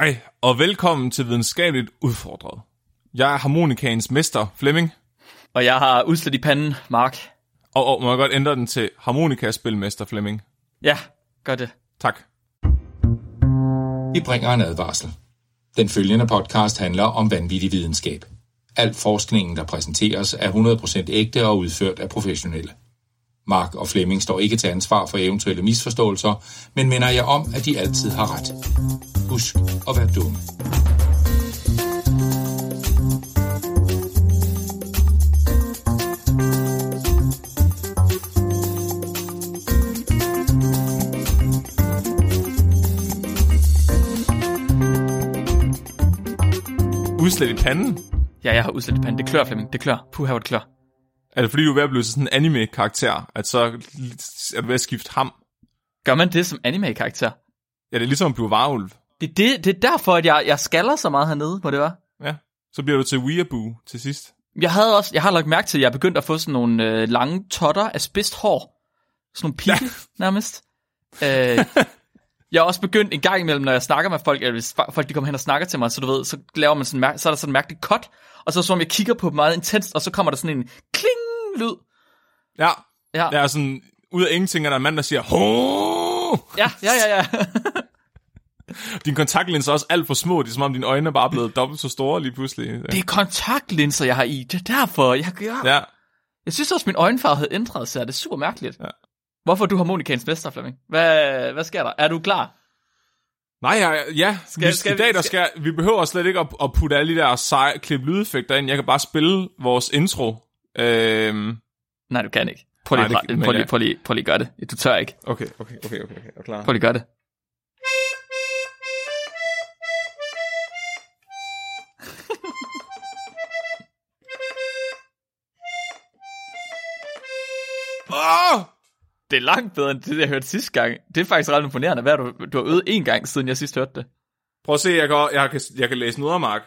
Hej, og velkommen til Videnskabeligt Udfordret. Jeg er harmonikaens mester, Flemming, Og jeg har udslet i panden, Mark. og, og må jeg godt ændre den til harmonikaspilmester, Flemming. Ja, gør det. Tak. Vi bringer en advarsel. Den følgende podcast handler om vanvittig videnskab. Al forskningen, der præsenteres, er 100% ægte og udført af professionelle. Mark og Flemming står ikke til ansvar for eventuelle misforståelser, men minder jer om, at de altid har ret. Husk at være dumme. Udslet i panden? Ja, jeg har udslet i panden. Det klør, Flemming. Det klør. Puh, her var det klør. Er det fordi, du er ved at blive sådan en anime-karakter, at så er du ved at skifte ham? Gør man det som anime-karakter? Ja, det er ligesom at blive varulv. Det, det, det er derfor, at jeg, jeg skaller så meget hernede, hvor det var. Ja. Så bliver du til Weeaboo til sidst. Jeg havde også, jeg har lagt mærke til, at jeg er begyndt at få sådan nogle øh, lange totter af spidst hår. Sådan nogle pigge, ja. nærmest. Øh, jeg er også begyndt en gang imellem, når jeg snakker med folk, eller hvis folk de kommer hen og snakker til mig, så du ved, så laver man sådan, så er der sådan en mærkelig cut, og så som jeg kigger på dem meget intenst, og så kommer der sådan en kling-lyd. Ja. Ja. Der er sådan, ud af ingenting er der en mand, der siger, Hå! Ja, ja, ja, ja. Din kontaktlinser er også alt for små. Det er som om dine øjne er bare blevet dobbelt så store lige pludselig. Det er kontaktlinser, jeg har i. Det er derfor, jeg gør. Ja. Jeg synes også, min øjenfarve havde ændret sig. Det er super mærkeligt. Ja. Hvorfor er du harmonikans mester, Flemming? Hvad, hvad sker der? Er du klar? Nej, ja, ja. Skal- vi, skal i dag, der skal, vi behøver slet ikke at, at putte alle de der sej, klip lydeffekter ind. Jeg kan bare spille vores intro. Øhm, Nej, du kan ikke. Prøv lige, Nej, det- prøv, lige, jeg- prøv, lige, prøv lige at gøre det. Du tør ikke. okay, okay, okay, okay, okay. Jeg er klar. Prøv lige at gøre det. Det er langt bedre end det, jeg hørte sidste gang. Det er faktisk ret imponerende. Hvad du, du har øvet en gang, siden jeg sidst hørte det. Prøv at se, jeg kan, jeg kan, jeg kan læse noget, Mark.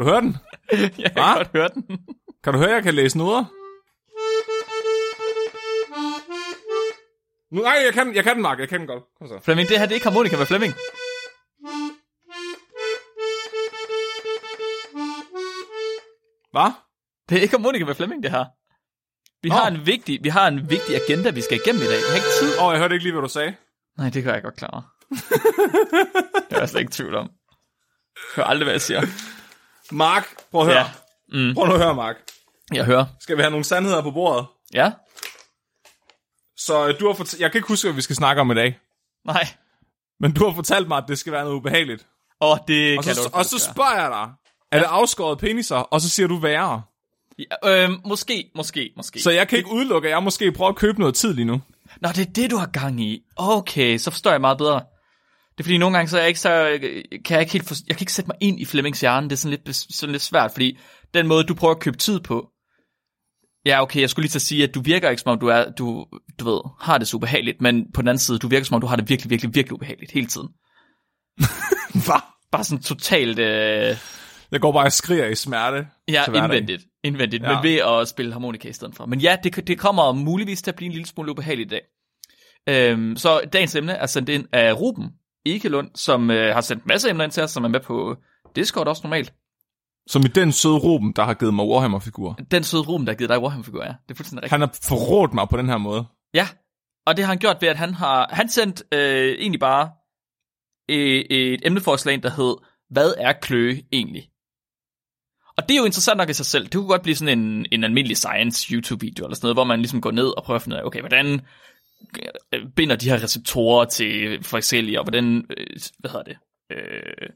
Kan du høre den? jeg kan Hva? godt høre den. Kan du høre, jeg kan læse noder? Nu, nej, jeg kan, jeg kan den, Mark. Jeg kan den godt. Kom så. Flemming, det her det er ikke harmonika med Flemming. Hvad? Det er ikke harmonika med Flemming, det her. Vi Nå. har, en vigtig, vi har en vigtig agenda, vi skal igennem i dag. Vi har ikke tid. Åh, oh, jeg hørte ikke lige, hvad du sagde. Nej, det kan jeg godt klare. det er jeg slet ikke tvivl om. Hører aldrig, hvad jeg siger. Mark, prøv at høre. Ja. Mm. Prøv nu at høre, Mark. Jeg hører. Skal vi have nogle sandheder på bordet? Ja? Så øh, du har fortalt... Jeg kan ikke huske, hvad vi skal snakke om i dag. Nej. Men du har fortalt mig, at det skal være noget ubehageligt. Åh, det Og kan så, du og så spørger jeg dig, er det afskåret peniser? Og så siger du værre. ja, øh, Måske, måske, måske. Så jeg kan ikke udelukke, at jeg måske prøver at købe noget tid lige nu. Nå, det er det, du har gang i. Okay, så forstår jeg meget bedre. Det er fordi, nogle gange så er jeg ikke så, kan jeg ikke helt forstå, jeg kan ikke sætte mig ind i Flemmings hjerne. Det er sådan lidt, sådan lidt svært, fordi den måde, du prøver at købe tid på. Ja, okay, jeg skulle lige til at sige, at du virker ikke som om, du er, du, du ved, har det så ubehageligt, men på den anden side, du virker som om, du har det virkelig, virkelig, virkelig ubehageligt hele tiden. Hvad? Bare sådan totalt, øh, Jeg går bare og skriger i smerte. ja, indvendigt, indvendigt, Ja. men ved at spille harmonika i stedet for. Men ja, det, det kommer muligvis til at blive en lille smule ubehageligt i dag. Øhm, så dagens emne er sendt ind af Ruben Ekelund, som øh, har sendt masser af emner ind til os, som er med på Discord også normalt. Som i den søde Ruben, der har givet mig Warhammer-figur. Den søde Ruben, der har givet dig Warhammer-figur, ja. Det er fuldstændig rigtigt. Han har forrådt mig på den her måde. Ja, og det har han gjort ved, at han har han sendt øh, egentlig bare øh, et emneforslag der hed, hvad er kløe egentlig? Og det er jo interessant nok i sig selv. Det kunne godt blive sådan en, en almindelig science YouTube-video eller sådan noget, hvor man ligesom går ned og prøver at finde ud af, okay, hvordan binder de her receptorer til forskellige, og hvordan, øh, hvad hedder det, øh,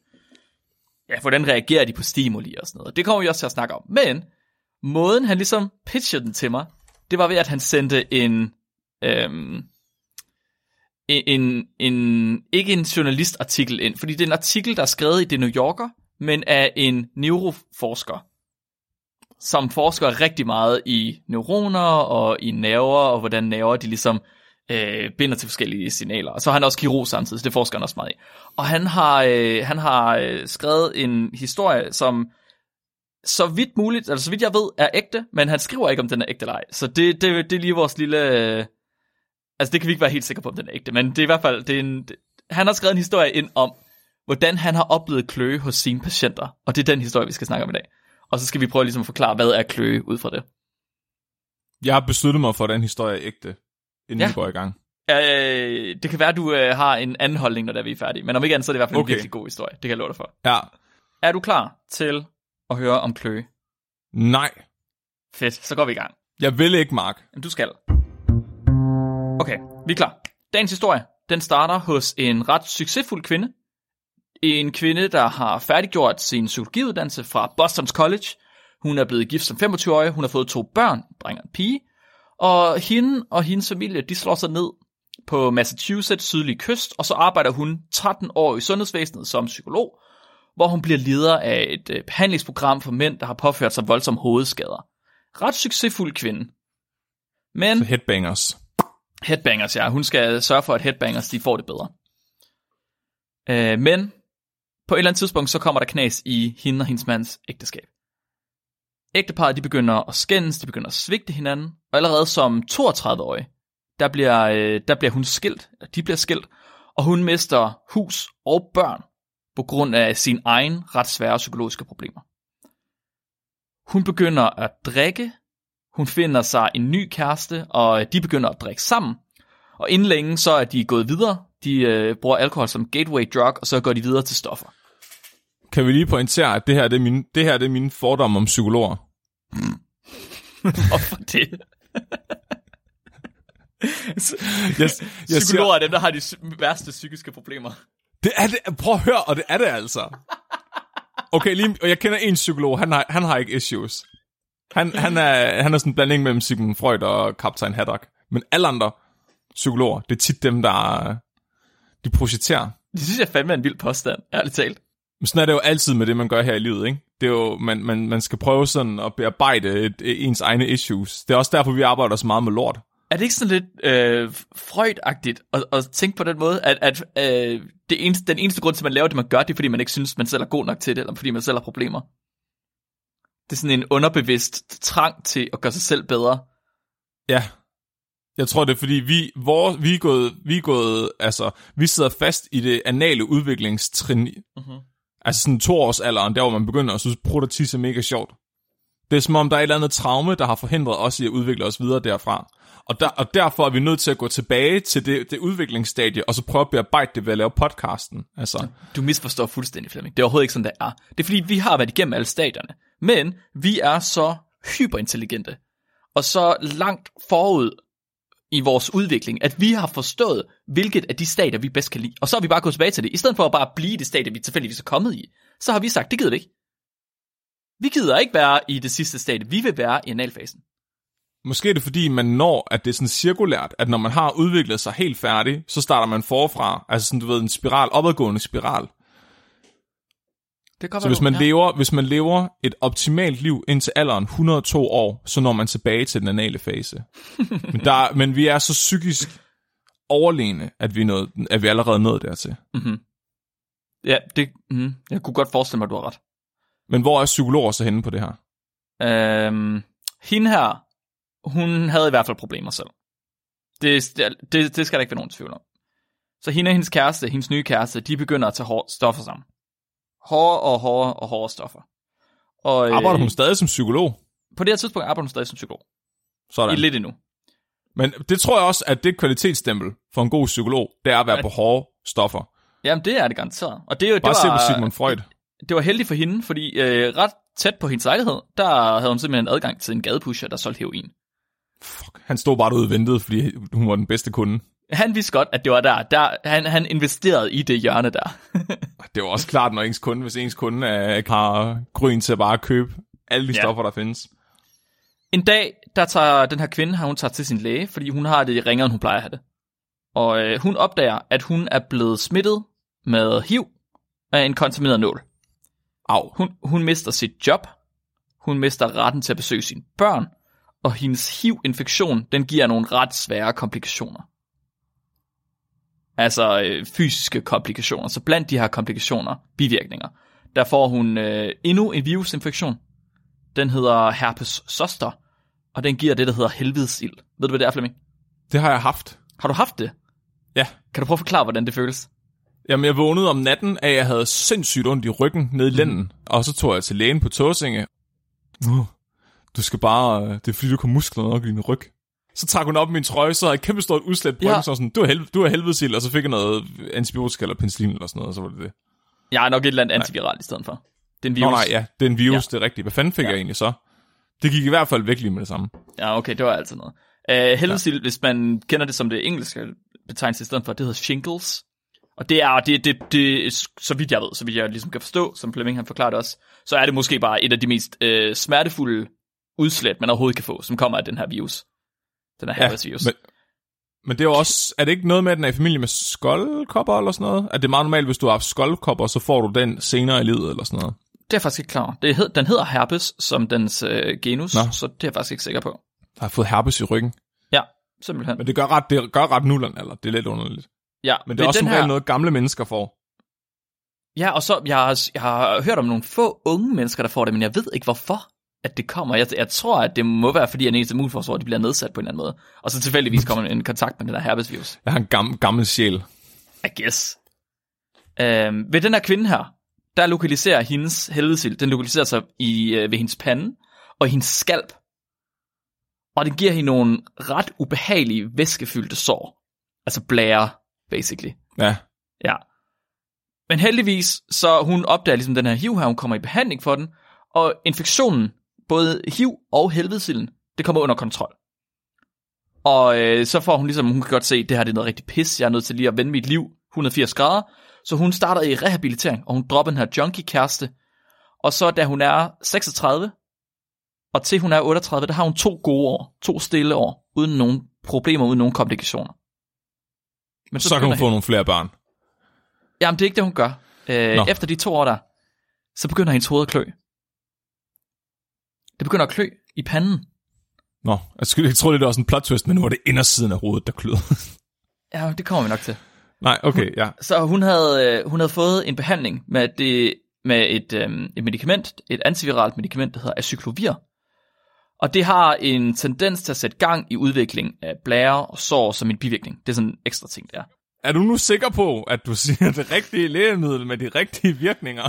ja, hvordan reagerer de på stimuli og sådan noget. Det kommer vi også til at snakke om. Men måden, han ligesom pitchede den til mig, det var ved, at han sendte en, øhm, en, en, ikke en journalistartikel ind, fordi det er en artikel, der er skrevet i The New Yorker, men af en neuroforsker, som forsker rigtig meget i neuroner og i nerver, og hvordan nerver de ligesom øh, binder til forskellige signaler. Og så har han også kirurg samtidig, så det forsker han også meget i. Og han har, øh, han har øh, skrevet en historie, som så vidt muligt, altså så vidt jeg ved, er ægte, men han skriver ikke, om den er ægte eller ej. Så det, det, det er lige vores lille... Øh, altså det kan vi ikke være helt sikre på, om den er ægte, men det er i hvert fald... Det er en, det, han har skrevet en historie ind om, hvordan han har oplevet kløe hos sine patienter. Og det er den historie, vi skal snakke om i dag. Og så skal vi prøve ligesom at forklare, hvad er kløe ud fra det. Jeg har besluttet mig for, at den historie er ægte, inden Ja. vi går i gang. Øh, det kan være, du øh, har en anden holdning, når der vi er færdige. Men om ikke andet, så er det i hvert fald okay. En virkelig god historie. Det kan jeg love dig for. Ja. Er du klar til at høre om kløe? Nej. Fedt, så går vi i gang. Jeg vil ikke, Mark. Jamen, du skal. Okay, vi er klar. Dagens historie, den starter hos en ret succesfuld kvinde. En kvinde, der har færdiggjort sin psykologiuddannelse fra Boston's College. Hun er blevet gift som 25-årig, hun har fået to børn, en dreng og en pige. Og hende og hendes familie, de slår sig ned på Massachusetts sydlige kyst, og så arbejder hun 13 år i sundhedsvæsenet som psykolog, hvor hun bliver leder af et øh, behandlingsprogram for mænd, der har påført sig voldsomme hovedskader. Ret succesfuld kvinde. Men Så headbangers. headbangers, ja. Hun skal sørge for, at headbangers de får det bedre. Øh, men på et eller andet tidspunkt, så kommer der knas i hende og hendes mands ægteskab. Ægteparret, de begynder at skændes, de begynder at svigte hinanden, og allerede som 32-årig, der bliver, øh, der bliver hun skilt, de bliver skilt, og hun mister hus og børn på grund af sin egen ret svære psykologiske problemer. Hun begynder at drikke, hun finder sig en ny kæreste, og de begynder at drikke sammen. Og inden længe, så er de gået videre. De øh, bruger alkohol som gateway drug, og så går de videre til stoffer. Kan vi lige pointere, at det her det er mine, det her, det er mine fordomme om psykologer? Hvorfor det? Jeg, jeg siger, Psykologer er dem, der har de værste psykiske problemer. det er det. Prøv at høre, og det er det altså. Okay, lige, og jeg kender en psykolog, han har, han har ikke issues. Han, han, er, han er sådan en blanding mellem Sigmund Freud og Kaptajn Haddock. Men alle andre psykologer, det er tit dem, der de projiciterer. Det synes jeg fandme er en vild påstand, ærligt talt. Men sådan er det jo altid med det, man gør her i livet, ikke? Det er jo, man, man, man skal prøve sådan at bearbejde et, ens egne issues. Det er også derfor, vi arbejder så meget med lort. Er det ikke sådan lidt øh, Freud-agtigt at, at tænke på den måde, at, at øh, det eneste, den eneste grund til, at man laver det, man gør, det er, fordi man ikke synes, man selv er god nok til det, eller fordi man selv har problemer? Det er sådan en underbevidst trang til at gøre sig selv bedre. Ja. Jeg tror, det er fordi, vi, hvor, vi, er gået, vi er gået, altså, vi sidder fast i det anale udviklingstrin. Mhm. Altså sådan toårsalderen, der hvor man begynder at synes, prut og tisse er mega sjovt. Det er som om, der er et eller andet traume, der har forhindret os i at udvikle os videre derfra. Og, der, og derfor er vi nødt til at gå tilbage til det, det udviklingsstadie, og så prøve at bearbejde det ved at lave podcasten. Altså, Du misforstår fuldstændig, Flemming. Det er overhovedet ikke sådan, det er. Det er fordi, vi har været igennem alle stadierne. Men vi er så hyperintelligente, og så langt forud i vores udvikling, at vi har forstået, hvilket af de stater, vi bedst kan lide. Og så har vi bare gået tilbage til det. I stedet for at bare blive i det stadie, vi tilfældigvis er kommet i, så har vi sagt, det gider vi ikke. Vi gider ikke være i det sidste stadie. Vi vil være i analfasen. Måske er det fordi, man når, at det er sådan cirkulært, at når man har udviklet sig helt færdig, så starter man forfra. Altså sådan, du ved, en spiral, opadgående spiral. Det kan Så hvis man, lever, hvis man lever et optimalt liv indtil alderen 102 år, så når man tilbage til den anale fase. men, der, men vi er så psykisk overlegne, at vi, er nået, at vi allerede nået dertil. Ja, det, mm, jeg kunne godt forestille mig, at du har ret. Men hvor er psykologer så henne på det her? Øhm, hende her, hun havde i hvert fald problemer selv. Det, det, det skal der ikke være nogen tvivl om. Så hende og hendes kæreste, hendes nye kæreste, de begynder at tage hårde stoffer sammen. Hårde og hårde og hårde stoffer. Og, øh, Arbejder hun stadig som psykolog? På det her tidspunkt arbejder hun stadig som psykolog. Sådan. I lidt endnu. Men det tror jeg også, at det et kvalitetsstempel for en god psykolog, det er at være At- på hårde stoffer. Jamen, det er det garanteret. Og det, Bare det se var, på Sigmund Freud. det var heldigt for hende, fordi øh, ret tæt på hendes lejlighed, der havde hun simpelthen adgang til en gadepusher, der solgte heroin. Fuck. Han stod bare derude og ventede, fordi hun var den bedste kunde. Han vidste godt, at det var der. der han, han investerede i det hjørne der. Det var også klart, når ens kunde, hvis ens kunde er, har grøn til at bare købe alle de Ja. stoffer, der findes. En dag, der tager den her kvinde, hun tager til sin læge, fordi hun har det ringere, end hun plejer at have det. Og øh, hun opdager, at hun er blevet smittet med HIV af en kontamineret nål. Au. Hun, hun mister sit job, hun mister retten til at besøge sine børn, og hendes HIV-infektion, den giver nogle ret svære komplikationer. Altså øh, fysiske komplikationer. Så blandt de her komplikationer, bivirkninger, der får hun øh, endnu en virusinfektion, Den hedder herpes zoster, og den giver det, der hedder helvedesild. Ved du, hvad det er, Flemming? Det har jeg haft. Har du haft det? Ja. Kan du prøve at forklare, hvordan det føles? Jamen, jeg vågnede om natten af, at jeg havde sindssygt ondt i ryggen nede i lænden. Mm. Og så tog jeg til lægen på Tåsinge. Uh, du skal bare... øh, Det er fordi, du kan muskler nok i din ryg. Så trak hun op min trøje, så havde jeg et kæmpe stort udslæt på Ja. så sådan, du er, helv- du er helvedesild, og så fik jeg noget antibiotika eller penicillin eller sådan noget, og så var det det. Jeg er nok et eller andet antiviral i stedet for. Det er en Nå virus. nej, ja, det er en virus, Ja. det er rigtigt. Hvad fanden fik Ja. jeg egentlig så? Det gik i hvert fald væk lige med det samme. Ja, okay, det var altid noget. Uh, helvedesild, ja. hvis man kender det som det engelske betegnelse i stedet for, det hedder shingles. Og det er, det, det, det, så vidt jeg ved, så vidt jeg ligesom kan forstå, som Flemming han forklarede også, så er det måske bare et af de mest øh, smertefulde udslæt, man overhovedet kan få, som kommer af den her virus. Den her herpesvirus. men, men det er jo også, er det ikke noget med, at den er i familie med skoldkopper eller sådan noget? At det er meget normalt, hvis du har haft skoldkopper, så får du den senere i livet eller sådan noget? Det er faktisk ikke klar det hed, Den hedder herpes som dens øh, genus, Nå. Så det er jeg faktisk ikke sikker på. Jeg har fået herpes i ryggen. Ja, simpelthen. Men det gør ret, det gør ret nullerne, eller det er lidt underligt. ja, Men det er også som regel noget, gamle mennesker får. Ja, og så, jeg har, jeg har hørt om nogle få unge mennesker, der får det, men jeg ved ikke hvorfor, at det kommer. Jeg, jeg tror, at det må være, fordi at ens immunforsvar de bliver nedsat på en eller anden måde. Og så tilfældigvis kommer en kontakt med den der herpesvirus. Jeg har en gammel, gammel sjæl. I guess. Øhm, ved den her kvinde her, der lokaliserer hendes helvedesild, den lokaliserer sig i, øh, ved hendes pande og hendes skalp. Og den giver hende nogle ret ubehagelige, væskefyldte sår. Altså blære, basically. Ja. Ja. Men heldigvis, så hun opdager ligesom den her HIV her, hun kommer i behandling for den, og infektionen, både HIV og helvedesilden, det kommer under kontrol. Og øh, så får hun ligesom, hun kan godt se, det her det er noget rigtig pis, jeg er nødt til lige at vende mit liv 180 grader, så hun starter i rehabilitering, og hun dropper den her junkie kæreste, og så da hun er 36, og til hun er 38, der har hun to gode år, to stille år, uden nogen problemer, uden nogen komplikationer. Men Så, så kan hun få nogle flere børn. Jamen, det er ikke det, hun gør. Øh, Nå. efter de to år der, så begynder hendes hoved at klø. Det begynder at klø i panden. Nå, jeg, skulle, jeg troede, det var sådan en plot twist, men nu var det indersiden af hovedet, der klød. Ja, det kommer vi nok til. Nej, okay, ja. Så hun havde, øh, hun havde fået en behandling med, det, med et, øh, et medicament, et antiviralt medicament, der hedder acyclovir. Og det har en tendens til at sætte gang i udvikling af blære og sår som en bivirkning. Det er sådan en ekstra ting, der. Er du nu sikker på, at du siger det rigtige lægemiddel med de rigtige virkninger?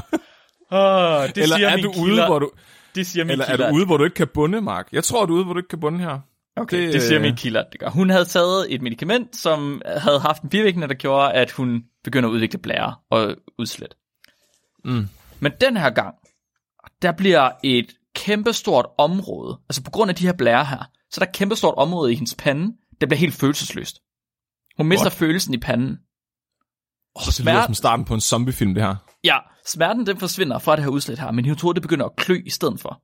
Oh, det eller er du ude, hvor du, det siger min eller er du ude, hvor du ikke kan bunde, Mark? Jeg tror, du er ude, hvor du ikke kan bunde her. Okay, Det, det, siger øh, min kilder, det gør. Hun havde taget et medicament, som havde haft en bivirkning, der gjorde, at hun begynder at udvikle blære og udslæt. Mm. Men den her gang, der bliver et kæmpestort område, altså på grund af de her blære her, så er der et kæmpestort område i hendes pande, der bliver helt følelsesløst. Hun mister What? følelsen i panden. Oh, det lyder som starten på en zombiefilm, det her. Ja, smerten den forsvinder fra det her udslæt her, men hun tror, det begynder at klø i stedet for.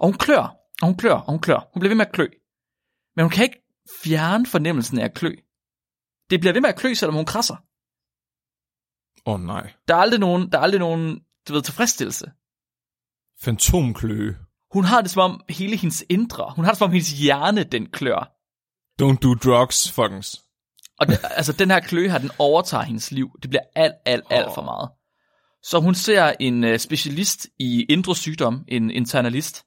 Og hun klør, og hun klør, og hun klør. Hun bliver ved med at klø. Men hun kan ikke fjerne fornemmelsen af at klø. Det bliver ved med at klø, selvom hun krasser. Åh oh, nej. Der er aldrig nogen, der er aldrig nogen du ved, tilfredsstillelse. Fantomkløe. Hun har det som om hele hendes indre, hun har det som om hendes hjerne, den klør. Don't do drugs, fuckings. Og det, altså, den her kløe her, den overtager hendes liv. Det bliver alt, alt, alt for meget. Så hun ser en uh, specialist i indre sygdom, en internalist.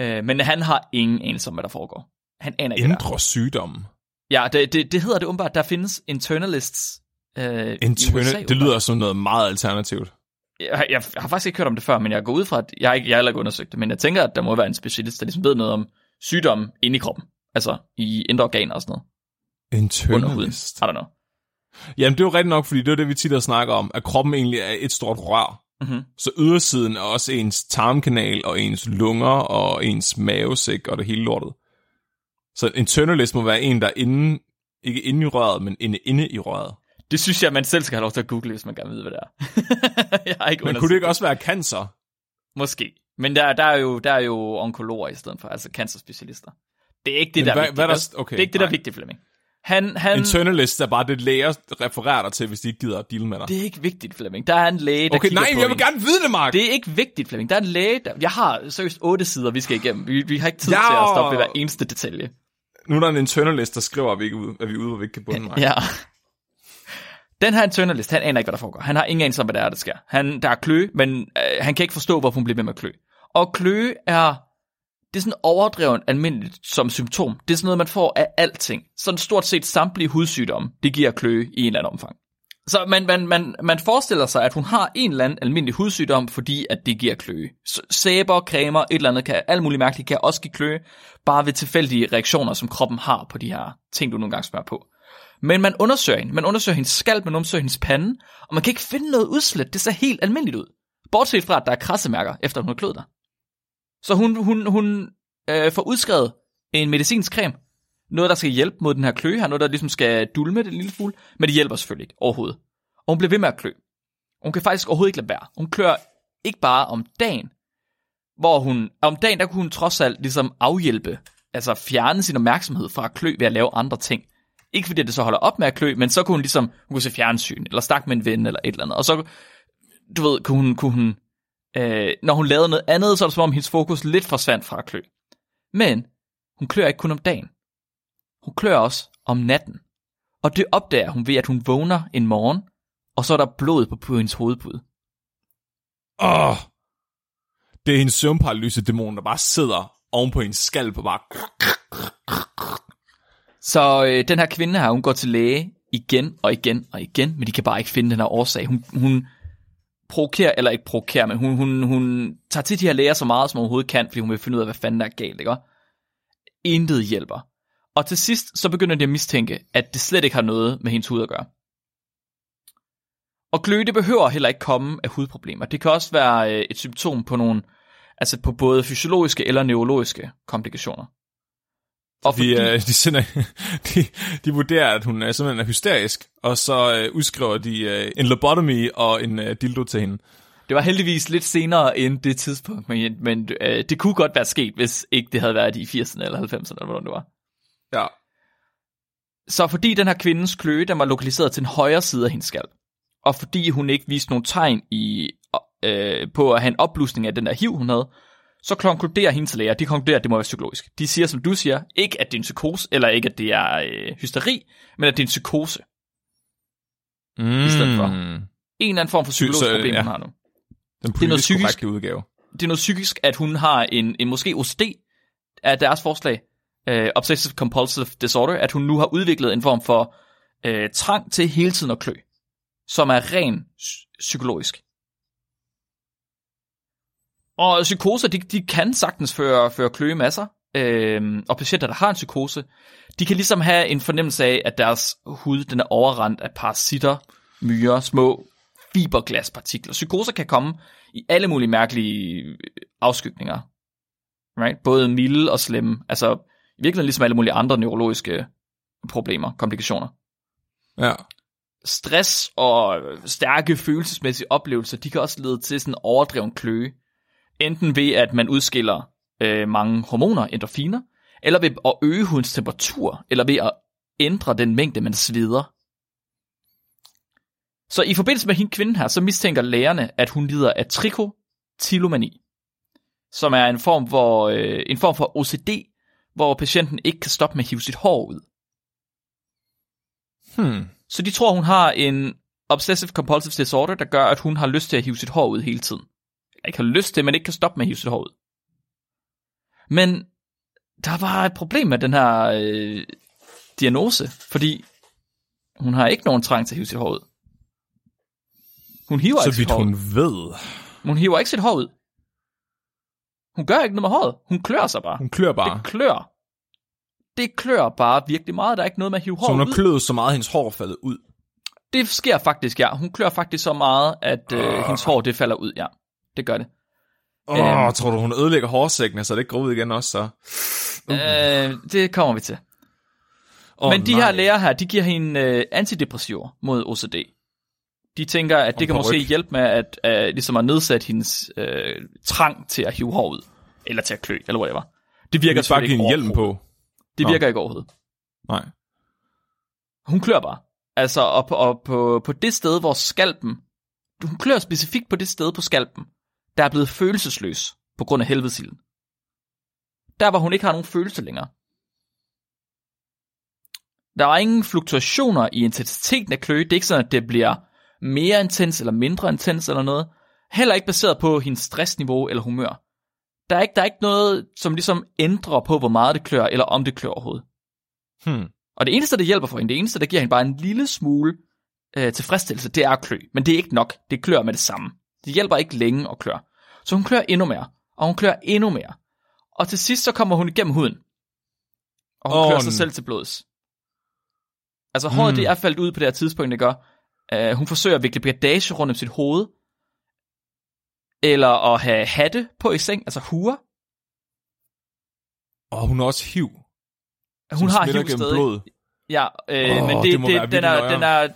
Uh, men han har ingen anelse om, hvad der foregår. Han aner ikke. Indre sygdomme. Ja, det, det, det hedder det umiddelbart. Der findes internalists uh, i USA. Internal, det lyder som noget meget alternativt. Jeg, jeg har faktisk ikke hørt om det før, men jeg går ud fra, at jeg, har ikke, jeg har ikke undersøgt det, men jeg tænker, at der må være en specialist, der ligesom ved noget om sygdomme inde i kroppen. Altså i indre organer og sådan noget. Huden. Internalist. I don't know. Jamen, det er jo rigtigt nok, fordi det er det, vi tit har snakket om, at kroppen egentlig er et stort rør. Mhm. Så ydersiden er også ens tarmkanal, og ens lunger, og ens mavesæk, og det hele lortet. Så en internalist må være en, der er inde, ikke inde i røret, men inde, inde i røret. Det synes jeg, man selv skal have lov til at google, hvis man gerne vil vide, hvad det er. jeg har ikke Men kunne det ikke også være cancer? Måske. Men der, der, er jo, der er jo onkologer i stedet for, altså cancerspecialister. Det er ikke det, Men der er hvad- vigtigt. hvad er der- okay, det er ikke det, der er vigtigt, Flemming. Han, han, Internalist er bare det, læger refererer dig til, hvis de ikke gider at deale med dig. det er ikke vigtigt, Flemming. Der er en læge, der okay, nej, jeg vil en. gerne vide det, Mark! Det er ikke vigtigt, Flemming. Der er en læge, der... Jeg har seriøst otte sider, vi skal igennem. Vi, vi har ikke tid Ja! til at stoppe ved hver eneste detalje. Nu er der en internalist, der skriver, at vi, ikke ude, at vi er ude, hvor vi ikke kan bunde, Mark. Ja. Den her internalist, han aner ikke, hvad der foregår. Han har ingen anelse om, hvad der er, der sker. Han, der er klø, men øh, han kan ikke forstå, hvorfor hun bliver ved med at klø. Og kløe er, det er sådan overdrevet almindeligt som symptom. Det er sådan noget, man får af alting. Sådan stort set samtlige hudsygdomme, det giver kløe i en eller anden omfang. Så man, man, man, man forestiller sig, at hun har en eller anden almindelig hudsygdom, fordi at det giver kløe. Så Sæber, cremer, et eller andet, kan, alt muligt mærkeligt, kan også give kløe, bare ved tilfældige reaktioner, som kroppen har på de her ting, du nogle gange spørger på. Men man undersøger hende. Man undersøger hendes skalp, man undersøger hendes pande, og man kan ikke finde noget udslæt. Det ser helt almindeligt ud. Bortset fra, at der er krassemærker, efter hun har kløet dig. Så hun, hun, hun øh, får udskrevet en medicinsk creme. Noget, der skal hjælpe mod den her kløe her. Noget, der ligesom skal dulme det lille smule. Men det hjælper selvfølgelig ikke overhovedet. Og hun bliver ved med at klø. Hun kan faktisk overhovedet ikke lade være. Hun klør ikke bare om dagen. Hvor hun, om dagen, der kunne hun trods alt ligesom afhjælpe. Altså fjerne sin opmærksomhed fra at klø ved at lave andre ting. Ikke fordi det så holder op med at klø, men så kunne hun ligesom, hun kunne se fjernsyn, eller snakke med en ven, eller et eller andet. Og så, du ved, kunne hun, kunne hun øh, når hun lavede noget andet, så er det som om hendes fokus lidt forsvandt fra at klø. Men hun klør ikke kun om dagen. Hun klør også om natten. Og det opdager hun ved, at hun vågner en morgen, og så er der blod på, på hendes hovedpude. Åh, det er hendes søvnparalyse-dæmon, der bare sidder oven på hendes skalp og bare... Så øh, den her kvinde her, hun går til læge igen og igen og igen, men de kan bare ikke finde den her årsag. Hun, hun provokerer, eller ikke provokerer, men hun, hun, hun tager til de her læger så meget, som hun overhovedet kan, fordi hun vil finde ud af, hvad fanden der er galt, ikke? Intet hjælper. Og til sidst, så begynder de at mistænke, at det slet ikke har noget med hendes hud at gøre. Og gløde behøver heller ikke komme af hudproblemer. Det kan også være øh, et symptom på nogle, altså på både fysiologiske eller neurologiske komplikationer. Og fordi, fordi... Øh, de, sender, de, de vurderer, at hun er simpelthen er hysterisk, og så øh, udskriver de øh, en lobotomy og en øh, dildo til hende. Det var heldigvis lidt senere end det tidspunkt, men, men øh, det kunne godt være sket, hvis ikke det havde været i 80'erne eller 90'erne, eller hvordan det var. Ja. Så fordi den her kvindens kløe, den var lokaliseret til den højre side af hendes skalp, og fordi hun ikke viste nogen tegn i, øh, på at have en opblusning af den der hiv, hun havde, så konkluderer hendes læger, de konkluderer, at det må være psykologisk. De siger, som du siger, ikke at det er en psykose, eller ikke at det er øh, hysteri, men at det er en psykose. Mm. I stedet for. En eller anden form for psykologisk så, problem, ja. hun har nu. Den det er noget psykisk, udgave. Det er noget psykisk, at hun har en, en måske OCD af deres forslag, uh, Obsessive Compulsive Disorder, at hun nu har udviklet en form for uh, trang til hele tiden at klø, som er ren psykologisk. Og psykoser, de, de kan sagtens føre, føre kløe masser, øh, og patienter, der har en psykose, de kan ligesom have en fornemmelse af, at deres hud den er overrendt af parasitter, myrer, små fiberglaspartikler. Psykoser kan komme i alle mulige mærkelige afskygninger. Right? Både milde og slemme. Altså i virkeligheden ligesom alle mulige andre neurologiske problemer, komplikationer. Ja. Stress og stærke følelsesmæssige oplevelser, de kan også lede til sådan en overdreven kløe. Enten ved, at man udskiller øh, mange hormoner, endorfiner, eller ved at øge hudens temperatur, eller ved at ændre den mængde, man sveder. Så i forbindelse med hende kvinden her, så mistænker lægerne, at hun lider af trikotilomani, som er en form, hvor, øh, en form for OCD, hvor patienten ikke kan stoppe med at hive sit hår ud. Hmm. Så de tror, hun har en obsessive compulsive disorder, der gør, at hun har lyst til at hive sit hår ud hele tiden. Ikke har lyst til, men ikke kan stoppe med at hive sit hår ud. Men der var et problem med den her øh, diagnose, fordi hun har ikke nogen trang til at hive sit hår ud. Hun hiver Så ikke sit hår hun ud. ved. Hun hiver ikke sit hår ud. Hun gør ikke noget med håret. Hun klør sig bare. Hun klør bare. Det klør. Det klør bare virkelig meget. Der er ikke noget med at hive Så håret hun ud. har kløet så meget, at hendes hår faldet ud. Det sker faktisk, ja. Hun klør faktisk så meget, at øh, Ah. hendes hår det falder ud, ja. Det gør det. Åh, Øhm. oh, tror du, hun ødelægger hårsækkene, så det ikke går ud igen også, så? Øh, det kommer vi til. Oh, Men de her læger her, de giver hende øh, antidepressiver mod OCD. De tænker, at det Og kan måske ryg. hjælpe med at, øh, ligesom at nedsætte hendes øh, trang til at hive hår ud. Eller til at klø, eller whatever. Det virker bare ikke hjelm på? Det Nå. virker ikke overhovedet. Nej. Hun klør bare. Altså, og på, og på, på det sted, hvor skalpen... Hun klør specifikt på det sted på skalpen, der er blevet følelsesløs på grund af helvedesilden. Der, hvor hun ikke har nogen følelse længere. Der er ingen fluktuationer i intensiteten af kløe. Det er ikke sådan, at det bliver mere intens eller mindre intens eller noget. Heller ikke baseret på hendes stressniveau eller humør. Der er, ikke, der er ikke noget, som ligesom ændrer på, hvor meget det klør, eller om det klør overhovedet. Hmm. Og det eneste, der hjælper for hende, det eneste, der giver hende bare en lille smule øh, tilfredsstillelse, det er at klø. Men det er ikke nok. Det klør med det samme. Det hjælper ikke længe at klør. Så hun klør endnu mere. Og hun klør endnu mere. Og til sidst så kommer hun igennem huden. Og hun oh, klør sig selv til blods. Altså håret, Mm. det er faldet ud på det her tidspunkt, det gør. Uh, hun forsøger at vikle bandage rundt om sit hoved. Eller at have hatte på i seng, altså huer. Og hun har også hiv. Hun har hiv stadig. blod. Ja, øh, Åh, men det, det det, den, er, den er,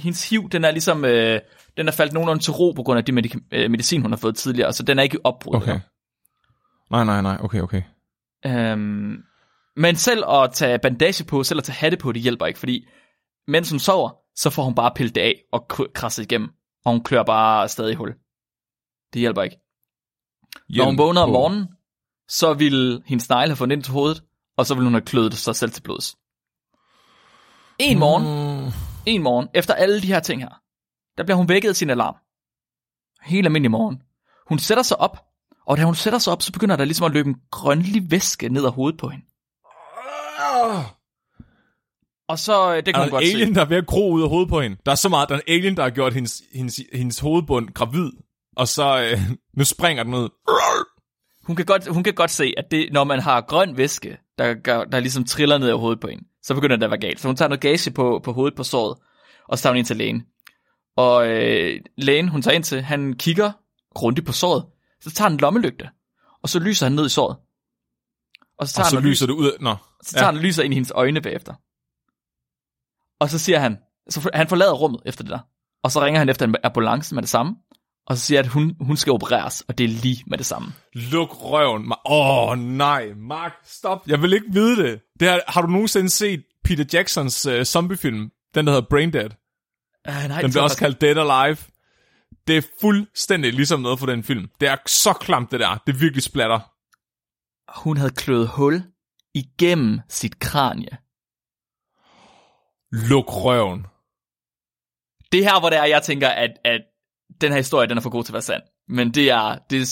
hendes hiv, den er ligesom, øh, den er faldet nogenlunde til ro på grund af de medika- øh, medicin, hun har fået tidligere, så den er ikke opbrudt. Okay. Nej, nej, nej. Okay, okay. Øhm, men selv at tage bandage på, selv at tage hatte på, det hjælper ikke, fordi mens hun sover, så får hun bare pillet det af og kr- krasset igennem, og hun klør bare stadig hul. Det hjælper ikke. Når hun vågner om morgenen, så vil hendes negle have fundet ind til hovedet, og så vil hun have kløet sig selv til blods. En morgen, Mm. en morgen, efter alle de her ting her, der bliver hun vækket af sin alarm. Helt almindelig morgen. Hun sætter sig op, og da hun sætter sig op, så begynder der ligesom at løbe en grønlig væske ned ad hovedet på hende. Og så, øh, det kan Er der godt en alien, se. der er ved at gro ud af hovedet på hende? Der er så meget, der er en alien, der har gjort hendes, hendes, hendes hovedbund gravid, og så øh, nu springer den ud. Hun kan, godt, hun kan godt se, at det, når man har grøn væske, der, der, der ligesom triller ned ad hovedet på hende, så begynder det at være galt. Så hun tager noget gage på, på hovedet på såret, og så tager hun ind til lægen. Og øh, lægen, hun tager ind til, han kigger grundigt på såret, så tager han en lommelygte, og så lyser han ned i såret. Og så tager, Og så han, lyser det ud af... Nå. så tager Ja. han lyser ind i hendes øjne bagefter. Og så siger han, så han forlader rummet efter det der. Og så ringer han efter en ambulance med det samme. Og så siger at hun, hun skal opereres, og det er lige med det samme. Luk røven. Åh, oh, nej. Mark, stop. Jeg vil ikke vide det. det her, har du nogensinde set Peter Jacksons uh, zombiefilm? Den, der hedder Brain Dead. Uh, nej, Den det bliver også kaldt Dead Alive. Det er fuldstændig ligesom noget for den film. Det er så klamt, det der. Det er virkelig splatter. hun havde kløet hul igennem sit kranie. Luk røven. Det er her, hvor det er, jeg tænker, at, at den her historie, den er for god til at være sand. Men det er, det er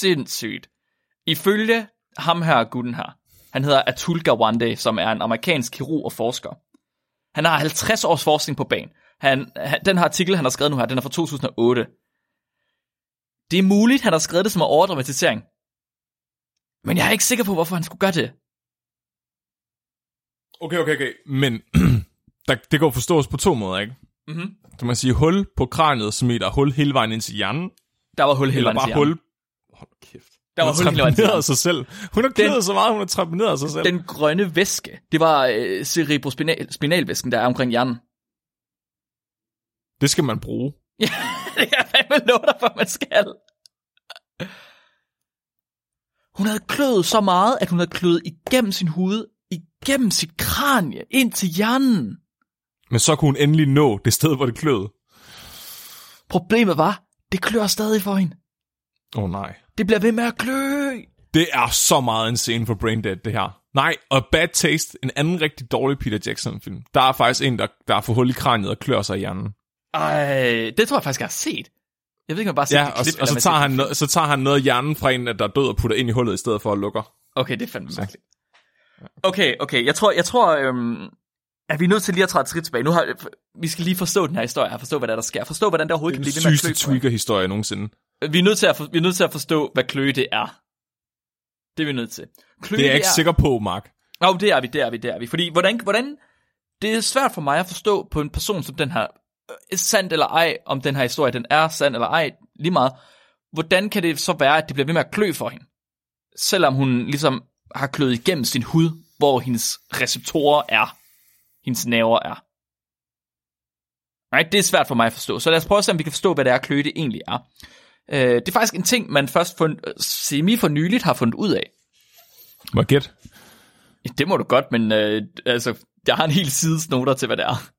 sindssygt. Ifølge ham her, gutten her, han hedder Atul Gawande, som er en amerikansk kirurg og forsker. Han har 50 års forskning på banen. Han, han, den her artikel, han har skrevet nu her, den er fra 2008. Det er muligt, han har skrevet det som en overdramatisering. Men jeg er ikke sikker på, hvorfor han skulle gøre det. Okay, okay, okay. Men der, det jo forstås på to måder, ikke? Mm-hmm. Kan man sige hul på kraniet, som er hul hele vejen ind til hjernen? Der var hul hele vejen til bare hjernen. hul... Hold kæft. Der var hun har trepaneret sig selv. Hun har klædet så meget, hun har trepaneret sig selv. Den grønne væske, det var øh, cerebrospinalvæsken, der er omkring hjernen. Det skal man bruge. Ja, det kan jeg fandme love dig for, man skal. Hun havde kløet så meget, at hun havde kløet igennem sin hud, igennem sit kranie, ind til hjernen. Men så kunne hun endelig nå det sted, hvor det kløede. Problemet var, det klør stadig for hende. Åh oh, nej. Det bliver ved med at klø. Det er så meget en scene for Brain Dead, det her. Nej, og Bad Taste, en anden rigtig dårlig Peter Jackson-film. Der er faktisk en, der, der får hul i kraniet og klør sig i hjernen. Ej, det tror jeg faktisk, jeg har set. Jeg ved ikke, om jeg bare set Ja, det og, klip, og eller så, tager han det. noget, så tager han noget af hjernen fra en, der er død og putter ind i hullet, i stedet for at lukke. Okay, det er fandme mærkeligt. Okay, okay, jeg tror, jeg tror, øhm, at vi er nødt til lige at træde et skridt tilbage. Nu har, vi skal lige forstå den her historie, forstå, hvad der, er, der sker, forstå, hvordan der overhovedet kan Den blive ved med at sygeste klø. for hende. tweaker-historie nogensinde. Vi er nødt til at, for, vi er nødt til at forstå, hvad kløe det er. Det er vi nødt til. Kløe, Det er jeg ikke sikker på, Mark. Nå, det er vi, det er vi, det er vi. Fordi, hvordan, hvordan, det er svært for mig at forstå på en person som den her, sandt eller ej, om den her historie, den er sand eller ej, lige meget. Hvordan kan det så være, at det bliver ved med at klø for hende? Selvom hun ligesom har kløet igennem sin hud, hvor hendes receptorer er, hendes nerver er. Nej, det er svært for mig at forstå. Så lad os prøve at se, om vi kan forstå, hvad det er, kløe det egentlig er. Øh, det er faktisk en ting, man først fund, semi for nyligt har fundet ud af. Må gætte? Det må du godt, men øh, altså, jeg har en hel side snoter til, hvad det er.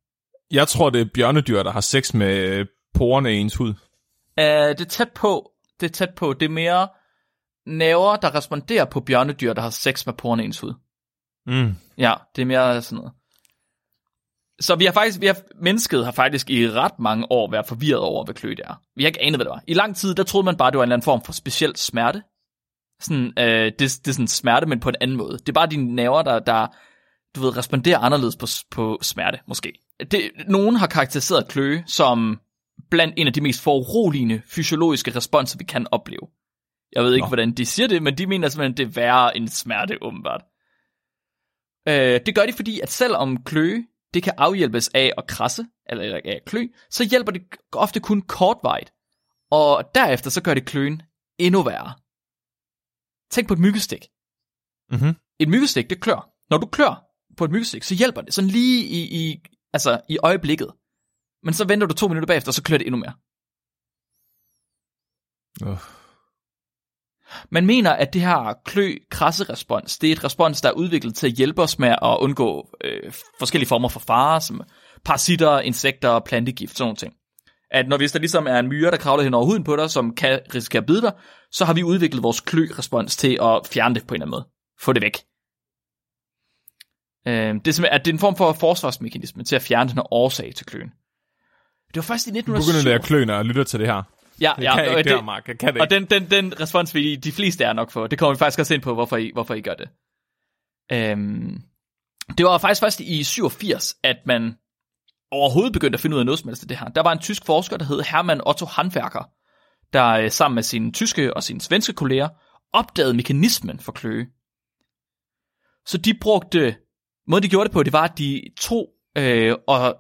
Jeg tror, det er bjørnedyr, der har sex med porerne i ens hud. Uh, det er tæt på. Det er tæt på. Det er mere nerver, der responderer på bjørnedyr, der har sex med porerne i ens hud. Mm. Ja, det er mere sådan noget. Så vi har faktisk, vi har, mennesket har faktisk i ret mange år været forvirret over, hvad klø det er. Vi har ikke anet, hvad det var. I lang tid, der troede man bare, det var en eller anden form for speciel smerte. Sådan, øh, det, det er sådan smerte, men på en anden måde. Det er bare dine nerver, der, der du ved, responderer anderledes på, på smerte, måske. Det, nogen har karakteriseret kløe som blandt en af de mest foruroligende fysiologiske responser, vi kan opleve. Jeg ved ikke, Nå. hvordan de siger det, men de mener simpelthen, det er værre end smerte, åbenbart. Øh, det gør de, fordi at selvom kløe, det kan afhjælpes af at krasse, eller, eller af klø, så hjælper det ofte kun kortvarigt. Og derefter så gør det kløen endnu værre. Tænk på et myggestik. Mm-hmm. Et myggestik, det klør. Når du klør på et myggestik, så hjælper det sådan lige i, i, altså i øjeblikket. Men så venter du to minutter bagefter, og så klør det endnu mere. Uh. Man mener, at det her klø-krasse-respons, det er et respons, der er udviklet til at hjælpe os med at undgå øh, forskellige former for farer, som parasitter, insekter, plantegift, sådan nogle ting. At når hvis der ligesom er en myre, der kravler hen over huden på dig, som kan risikere at bide dig, så har vi udviklet vores klø-respons til at fjerne det på en eller anden måde. Få det væk. Øh, det, er simpelthen, at det er en form for forsvarsmekanisme til at fjerne den her årsag til kløen. Det var først i Du begynder 1907. at lære kløner og lytter til det her. Ja, Jeg ja, kan og ikke det, her, Mark. Jeg kan det og ikke. den, den, den respons, vi de fleste er nok for, det kommer vi faktisk også ind på, hvorfor I, hvorfor I gør det. Øhm, det var faktisk først i 87, at man overhovedet begyndte at finde ud af noget som helst af det her. Der var en tysk forsker, der hed Hermann Otto Handwerker, der øh, sammen med sine tyske og sine svenske kolleger opdagede mekanismen for kløe. Så de brugte, måden de gjorde det på, det var, at de tog øh, og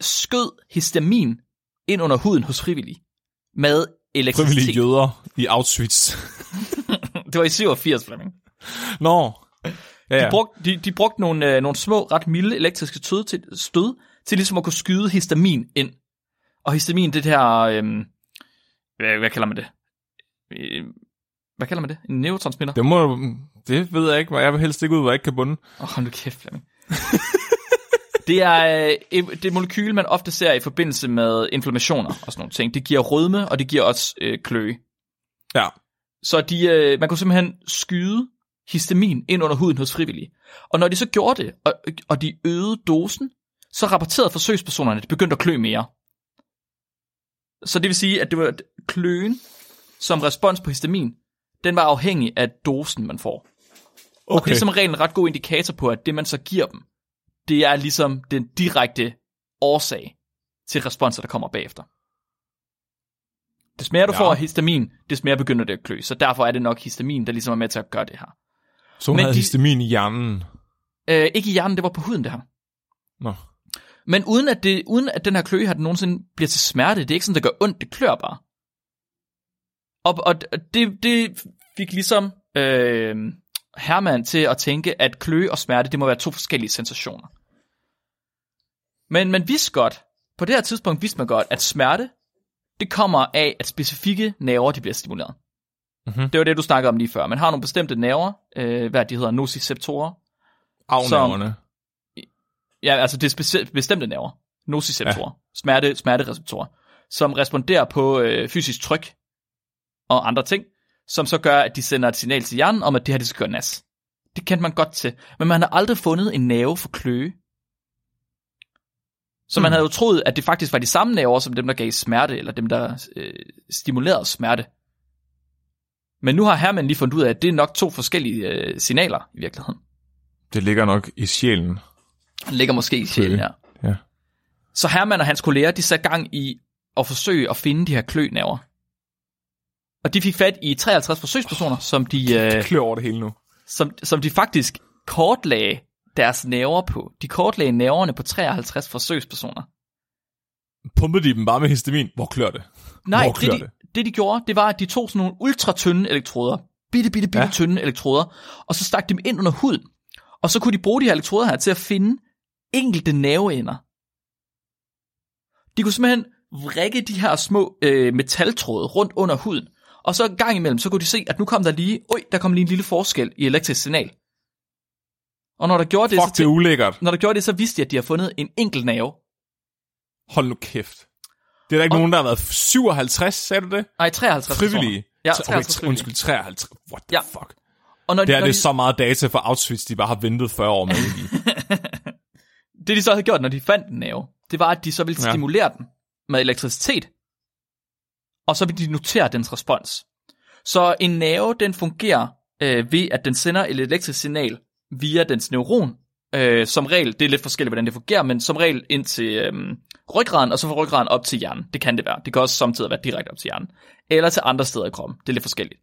skød histamin ind under huden hos frivillige med elektricitet. Frivillige jøder i Auschwitz. Det var i 87, Flemming. Nå. Ja, De, brugte, de, de brugte nogle, øh, nogle små, ret milde elektriske stød til, stød til ligesom at kunne skyde histamin ind. Og histamin, det her... Øh, hvad, hvad kalder man det? Øh, hvad kalder man det? En neurotransmitter? Det, må, det ved jeg ikke, hvor jeg vil helst ikke ud, hvor jeg ikke kan bunde. Åh, oh, hold nu kæft, Flemming. det er øh, det molekyle, man ofte ser i forbindelse med inflammationer og sådan nogle ting. Det giver rødme, og det giver også øh, kløe. Ja. Så de, øh, man kunne simpelthen skyde histamin ind under huden hos frivillige. Og når de så gjorde det, og, og de øgede dosen, så rapporterede forsøgspersonerne, at det begyndte at klø mere. Så det vil sige, at det var kløen som respons på histamin, den var afhængig af dosen, man får. Og det er som regel en ret god indikator på, at det man så giver dem, det er ligesom den direkte årsag til responser, der kommer bagefter. Des mere du Ja. får histamin, des mere begynder det at klø. Så derfor er det nok histamin, der ligesom er med til at gøre det her. Så hun Men havde de- histamin i hjernen. Øh, ikke i hjernen, det var på huden det her. Nå. Men uden at, det, uden at den her kløe har den nogensinde bliver til smerte, det er ikke sådan, det gør ondt, det klør bare. Og, og det, det fik ligesom øh, Herman til at tænke, at kløe og smerte, det må være to forskellige sensationer. Men man vidste godt, på det her tidspunkt vidste man godt, at smerte, det kommer af, at specifikke nerver, de bliver stimuleret. Mhm. Det var det, du snakkede om lige før. Man har nogle bestemte nerver, øh, hvad de hedder, nociceptorer, Afnæverne. Ja, altså det er bestemte nerver, nociceptorer, ja. smerte, smertereceptorer, som responderer på øh, fysisk tryk og andre ting, som så gør, at de sender et signal til hjernen om, at det her det skal gøre nas. Det kendte man godt til, men man har aldrig fundet en nerve for kløe. Så man Hmm. havde jo troet, at det faktisk var de samme nerver, som dem, der gav smerte, eller dem, der øh, stimulerede smerte. Men nu har Herman lige fundet ud af, at det er nok to forskellige øh, signaler i virkeligheden. Det ligger nok i sjælen. Den ligger måske i sjælen her. Ja. Så Herman og hans kolleger, de satte gang i at forsøge at finde de her klønæver. Og de fik fat i 53 forsøgspersoner, som de, øh, Klør over det hele nu. som, som de faktisk kortlagde deres næver på. De kortlagde næverne på 53 forsøgspersoner. Pumpede de dem bare med histamin? Hvor klør det? Nej, Hvor det klør de, det? det de gjorde, det var, at de tog sådan nogle ultratynde elektroder, bitte, bitte, bitte ja. tynde elektroder, og så stak dem ind under huden. Og så kunne de bruge de her elektroder her til at finde enkelte nerveender. De kunne simpelthen vrikke de her små øh, metaltråde rundt under huden, og så en gang imellem, så kunne de se, at nu kom der lige, oj, der kom lige en lille forskel i elektrisk signal. Og når der gjorde det, Fuck, så, det er ulækkert. når der gjorde det, så vidste de, at de har fundet en enkelt nerve. Hold nu kæft. Det er der ikke Og- nogen, der har været 57, sagde du det? Nej, 53 Frivillige? Ja, Så- 53 okay, frivillige. undskyld, 53. What the Ja. fuck? Og når de, Det er når det de, så meget data for Auschwitz, de bare har ventet 40 år med i. det de så havde gjort, når de fandt en nerve, det var, at de så ville Ja. stimulere den med elektricitet, og så vil de notere dens respons. Så en nerve, den fungerer øh, ved, at den sender et elektrisk signal via dens neuron. Øh, som regel, det er lidt forskelligt, hvordan det fungerer, men som regel ind til øh, ryggraden, og så fra ryggraden op til hjernen. Det kan det være. Det kan også samtidig være direkte op til hjernen. Eller til andre steder i kroppen. Det er lidt forskelligt.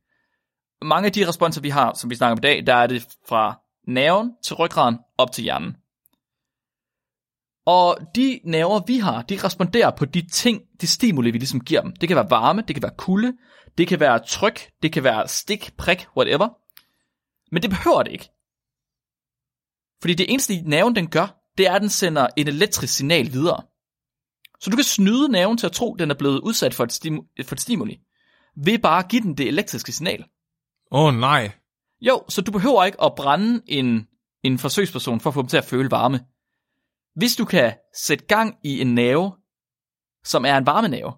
Mange af de responser, vi har, som vi snakker om i dag, der er det fra nerven til ryggraden op til hjernen. Og de nerver, vi har, de responderer på de ting, de stimuli, vi ligesom giver dem. Det kan være varme, det kan være kulde, det kan være tryk, det kan være stik, prik, whatever. Men det behøver det ikke. Fordi det eneste, nerven den gør, det er, at den sender et elektrisk signal videre. Så du kan snyde nerven til at tro, at den er blevet udsat for et, stimu- for et stimuli, ved bare at give den det elektriske signal. Åh oh, nej. Jo, så du behøver ikke at brænde en, en forsøgsperson for at få dem til at føle varme. Hvis du kan sætte gang i en nerve, som er en varmenave,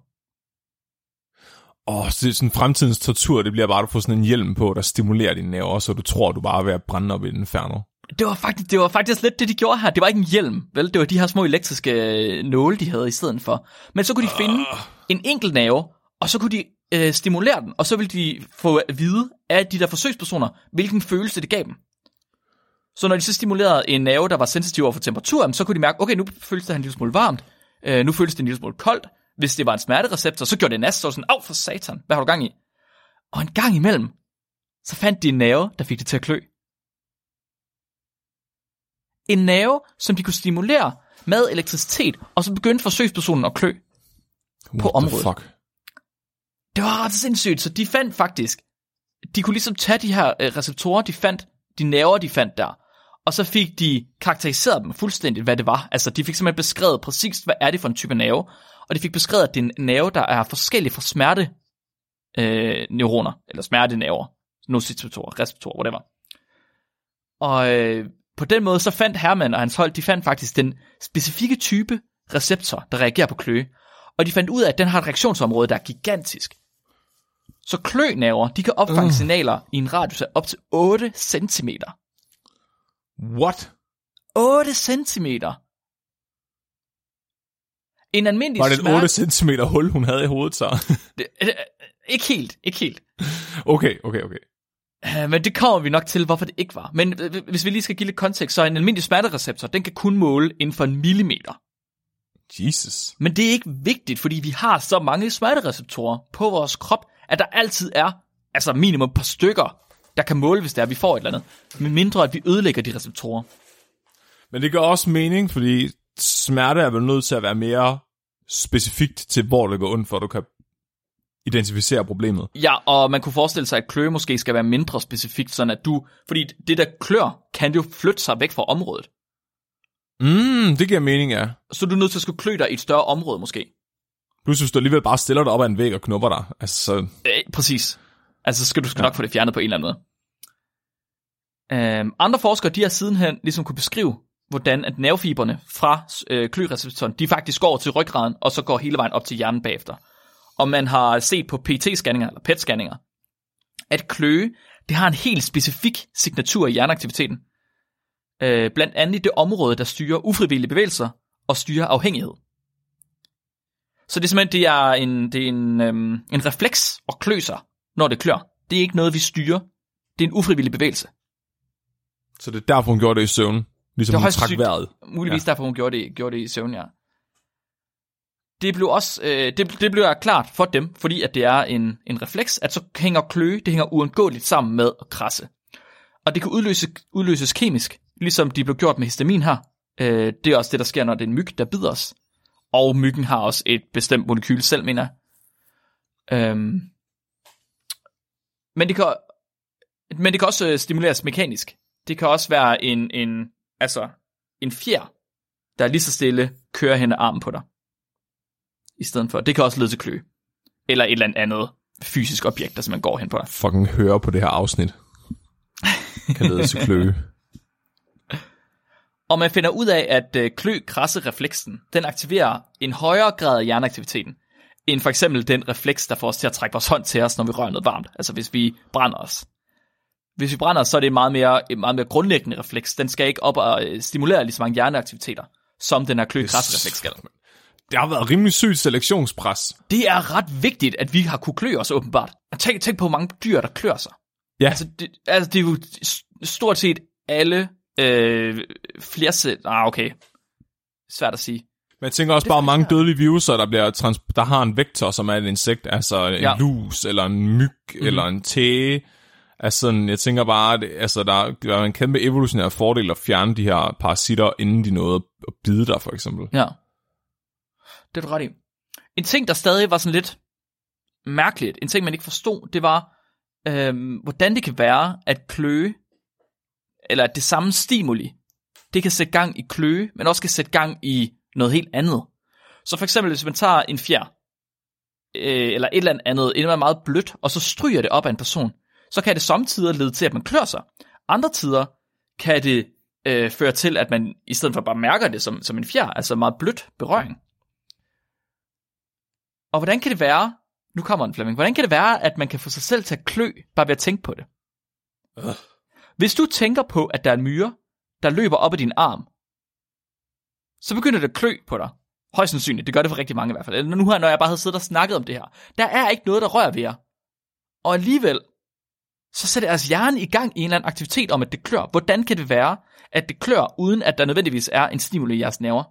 Åh, oh, det er sådan fremtidens tortur, det bliver bare, at du får sådan en hjelm på, der stimulerer dine nerver, så du tror, du bare er ved at brænde op i den inferno. Det var, faktisk, det var faktisk lidt det, de gjorde her. Det var ikke en hjelm, vel? Det var de her små elektriske øh, nåle, de havde i stedet for. Men så kunne de finde en enkelt nerve, og så kunne de øh, stimulere den, og så ville de få at vide af de der forsøgspersoner, hvilken følelse det gav dem. Så når de så stimulerede en nerve, der var sensitiv over for temperatur, så kunne de mærke, okay, nu føles det en lille smule varmt, øh, nu føles det en lille smule koldt. Hvis det var en smertereceptor, så gjorde det næst så sådan, af for satan, hvad har du gang i? Og en gang imellem, så fandt de en nerve, der fik det til at klø. En nerve, som de kunne stimulere med elektricitet, og så begyndte forsøgspersonen at klø What på området. Fuck? Det var ret sindssygt, så de fandt faktisk, de kunne ligesom tage de her øh, receptorer, de fandt, de nerver, de fandt der, og så fik de karakteriseret dem fuldstændigt, hvad det var. Altså, de fik simpelthen beskrevet præcis, hvad er det for en type nerve, og de fik beskrevet, at det er en nerve, der er forskellig fra smerte øh, neuroner, eller smertenerver, nociceptorer, receptorer, whatever. Og øh, på den måde, så fandt Hermann og hans hold, de fandt faktisk den specifikke type receptor, der reagerer på kløe. Og de fandt ud af, at den har et reaktionsområde, der er gigantisk. Så klønerver, de kan opfange Øh. signaler i en radius af op til 8 cm. What? 8 cm. En almindelig Var det et smerte... 8 cm hul, hun havde i hovedet så? Det, øh, ikke helt, ikke helt. okay, okay, okay. Øh, Men det kommer vi nok til, hvorfor det ikke var. Men øh, hvis vi lige skal give lidt kontekst, så en almindelig smertereceptor, den kan kun måle inden for en millimeter. Jesus. Men det er ikke vigtigt, fordi vi har så mange smertereceptorer på vores krop, at der altid er altså minimum et par stykker, der kan måle, hvis det er, at vi får et eller andet. Med mindre, at vi ødelægger de receptorer. Men det gør også mening, fordi smerte er vel nødt til at være mere specifikt til, hvor det går ondt, for at du kan identificere problemet. Ja, og man kunne forestille sig, at kløe måske skal være mindre specifikt, sådan at du... Fordi det der klør, kan jo flytte sig væk fra området. Mm, det giver mening, ja. Så er du nødt til at skulle klø dig i et større område måske. Plus hvis du alligevel bare stiller dig op ad en væg og knupper dig. Altså, så, Øh, præcis. Altså, så skal du skal nok få det fjernet på en eller anden måde. Øhm, andre forskere, de har sidenhen ligesom kunne beskrive, hvordan at nervefiberne fra øh, kløreceptoren, de faktisk går til ryggraden, og så går hele vejen op til hjernen bagefter. Og man har set på PET-scanninger, eller PET-scanninger, at kløe, det har en helt specifik signatur i hjerneaktiviteten. Øh, blandt andet i det område, der styrer ufrivillige bevægelser og styrer afhængighed. Så det er simpelthen det er en, det er en, øhm, en refleks at klø sig, når det klør. Det er ikke noget, vi styrer. Det er en ufrivillig bevægelse. så det er derfor, hun gjorde det i søvn. Ligesom Det hun trak sygt. vejret. Muligvis ja. derfor, hun gjorde det, gjorde det i søvn, ja. Det blev også, øh, det, det blev klart for dem, fordi at det er en, en refleks, at så hænger kløe, det hænger uundgåeligt sammen med at krasse. Og det kan udløse, udløses kemisk, ligesom de blev gjort med histamin her. Øh, det er også det, der sker, når det er en myg, der bider os. Og myggen har også et bestemt molekyl selv, mener jeg. Øhm. Men det kan, men det kan også øh, stimuleres mekanisk. Det kan også være en, en, altså, en fjer, der lige så stille kører hen ad armen på dig. I stedet for. Det kan også lede til kløe. Eller et eller andet fysisk objekt, der simpelthen går hen på dig. Fucking høre på det her afsnit. Kan lede til kløe. Og man finder ud af, at øh, klø-krasse-refleksen, den aktiverer en højere grad af hjerneaktiviteten, end for eksempel den refleks, der får os til at trække vores hånd til os, når vi rører noget varmt. Altså hvis vi brænder os. Hvis vi brænder os, så er det en meget mere, en meget mere grundlæggende refleks. Den skal ikke op og øh, stimulere lige så mange hjerneaktiviteter, som den her klø-krasse-refleks skal. det har været rimelig sygt selektionspres. Det er ret vigtigt, at vi har kunne klø os åbenbart. Tænk, tænk på, hvor mange dyr, der klør sig. Ja, Altså, det, altså, det er jo stort set alle øh, flersæt... Ah, okay. Svært at sige. Men jeg tænker også bare mange dødelige viruser, der, bliver trans- der har en vektor, som er et insekt, altså en Ja. lus, eller en myg, mm-hmm. eller en tæge. Altså, jeg tænker bare, at altså, der er en kæmpe evolutionær fordel at fjerne de her parasitter, inden de nåede at bide dig, for eksempel. Ja. Det er du ret i. En ting, der stadig var sådan lidt mærkeligt, en ting, man ikke forstod, det var, øhm, hvordan det kan være, at kløe, eller at det samme stimuli, det kan sætte gang i kløe, men også kan sætte gang i noget helt andet. Så for eksempel, hvis man tager en fjer, øh, eller et eller andet, et eller meget blødt, og så stryger det op af en person, så kan det samtidig lede til, at man klør sig. Andre tider kan det øh, føre til, at man i stedet for bare mærker det som, som en fjer, altså meget blødt berøring. Og hvordan kan det være, nu kommer en Flemming, hvordan kan det være, at man kan få sig selv til at klø, bare ved at tænke på det? Øh. Hvis du tænker på, at der er en myre, der løber op ad din arm, så begynder det at klø på dig. Højst sandsynligt, det gør det for rigtig mange i hvert fald. Nu her, når jeg bare havde siddet og snakket om det her. Der er ikke noget, der rører ved jer. Og alligevel, så sætter jeres hjerne i gang i en eller anden aktivitet om, at det klør. Hvordan kan det være, at det klør, uden at der nødvendigvis er en stimuli i jeres nerver?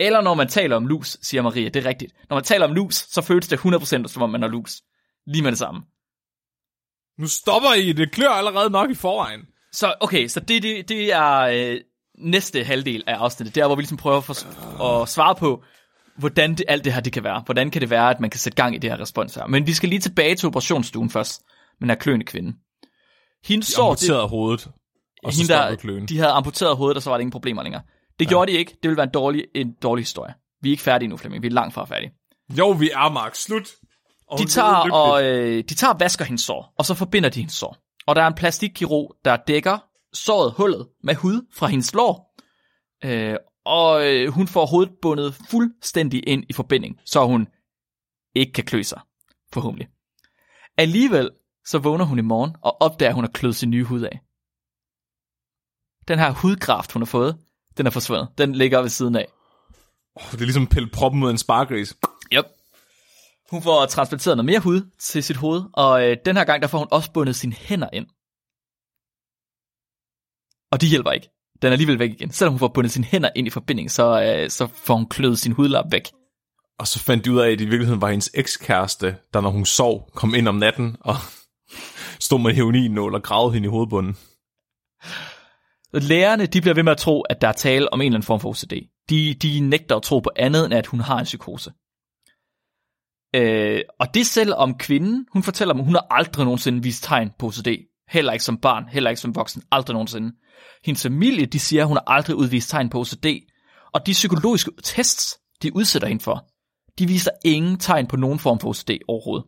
Eller når man taler om lus, siger Maria, det er rigtigt. Når man taler om lus, så føles det 100% som om man har lus. Lige med det samme. Nu stopper I, det klør allerede nok i forvejen. Så okay, så det, det, det er øh, næste halvdel af afsnittet. Der hvor vi ligesom prøver at, for, at svare på, hvordan det, alt det her det kan være. Hvordan kan det være, at man kan sætte gang i det her respons her. Men vi skal lige tilbage til operationsstuen først. Men er kløende kvinde. Hendes De sår, det, amputerede hovedet. Og hende, der, kløen. de havde amputeret hovedet, og så var der ingen problemer længere. Det ja. gjorde de ikke. Det ville være en dårlig, en dårlig historie. Vi er ikke færdige nu, Flemming. Vi er langt fra færdige. Jo, vi er, Mark. Slut. Og De tager, og, øh, de tager og vasker hendes sår, og så forbinder de hendes sår. Og der er en plastikkirurg, der dækker såret, hullet, med hud fra hendes lår. Øh, og øh, hun får hovedet bundet fuldstændig ind i forbinding, så hun ikke kan klø sig, forhåbentlig. Alligevel så vågner hun i morgen og opdager, at hun har kløet sin nye hud af. Den her hudkraft, hun har fået, den er forsvundet. Den ligger ved siden af. Det er ligesom pille proppen ud af en spargris. Yep. Hun får transplanteret noget mere hud til sit hoved, og øh, den her gang der får hun også bundet sine hænder ind. Og de hjælper ikke. Den er alligevel væk igen. Selvom hun får bundet sine hænder ind i forbinding, så, øh, så får hun kløet sin hudlap væk. Og så fandt de ud af, at det i virkeligheden var hendes ekskæreste, der når hun sov, kom ind om natten og stod med heroinnål og gravede hende i hovedbunden. Lærerne de bliver ved med at tro, at der er tale om en eller anden form for OCD. De, de nægter at tro på andet, end at hun har en psykose. Øh, og det selv om kvinden, hun fortæller mig, hun har aldrig nogensinde vist tegn på OCD. Heller ikke som barn, heller ikke som voksen, aldrig nogensinde. Hendes familie, de siger, at hun har aldrig udvist tegn på OCD. Og de psykologiske tests, de udsætter hende for, de viser ingen tegn på nogen form for OCD overhovedet.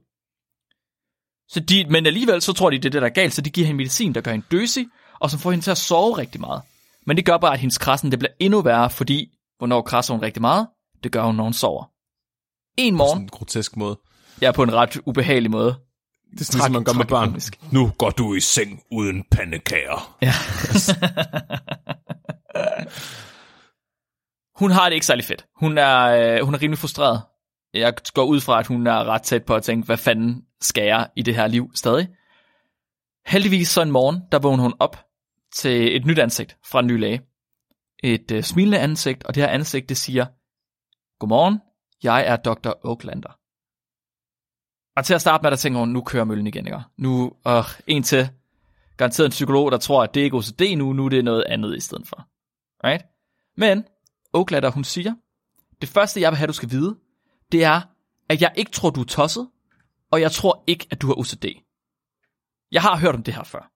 Så de, men alligevel så tror de, det er det, der er galt, så de giver hende medicin, der gør hende døsig, og som får hende til at sove rigtig meget. Men det gør bare, at hendes krassen det bliver endnu værre, fordi hvornår krasser hun rigtig meget? Det gør hun, når hun sover. En På morgen, sådan en grotesk måde. ja, på en ret ubehagelig måde. Det er sådan, ligesom man gør med børn. tragikomisk. Nu går du i seng uden pandekager. Ja. hun har det ikke særlig fedt. Hun er, øh, hun er rimelig frustreret. Jeg går ud fra, at hun er ret tæt på at tænke, hvad fanden skal jeg i det her liv stadig? Heldigvis så en morgen, der vågner hun op til et nyt ansigt fra en ny læge. Et øh, smilende ansigt, og det her ansigt, det siger, Godmorgen, jeg er Dr. Oaklander. Og til at starte med, der tænker hun, nu kører møllen igen, ikke? Nu, øh, en til, garanteret en psykolog, der tror, at det ikke er OCD nu, nu er det noget andet i stedet for. Right? Men Oaklander, hun siger, det første, jeg vil have, du skal vide, det er, at jeg ikke tror, du er tosset, og jeg tror ikke, at du har OCD. Jeg har hørt om det her før.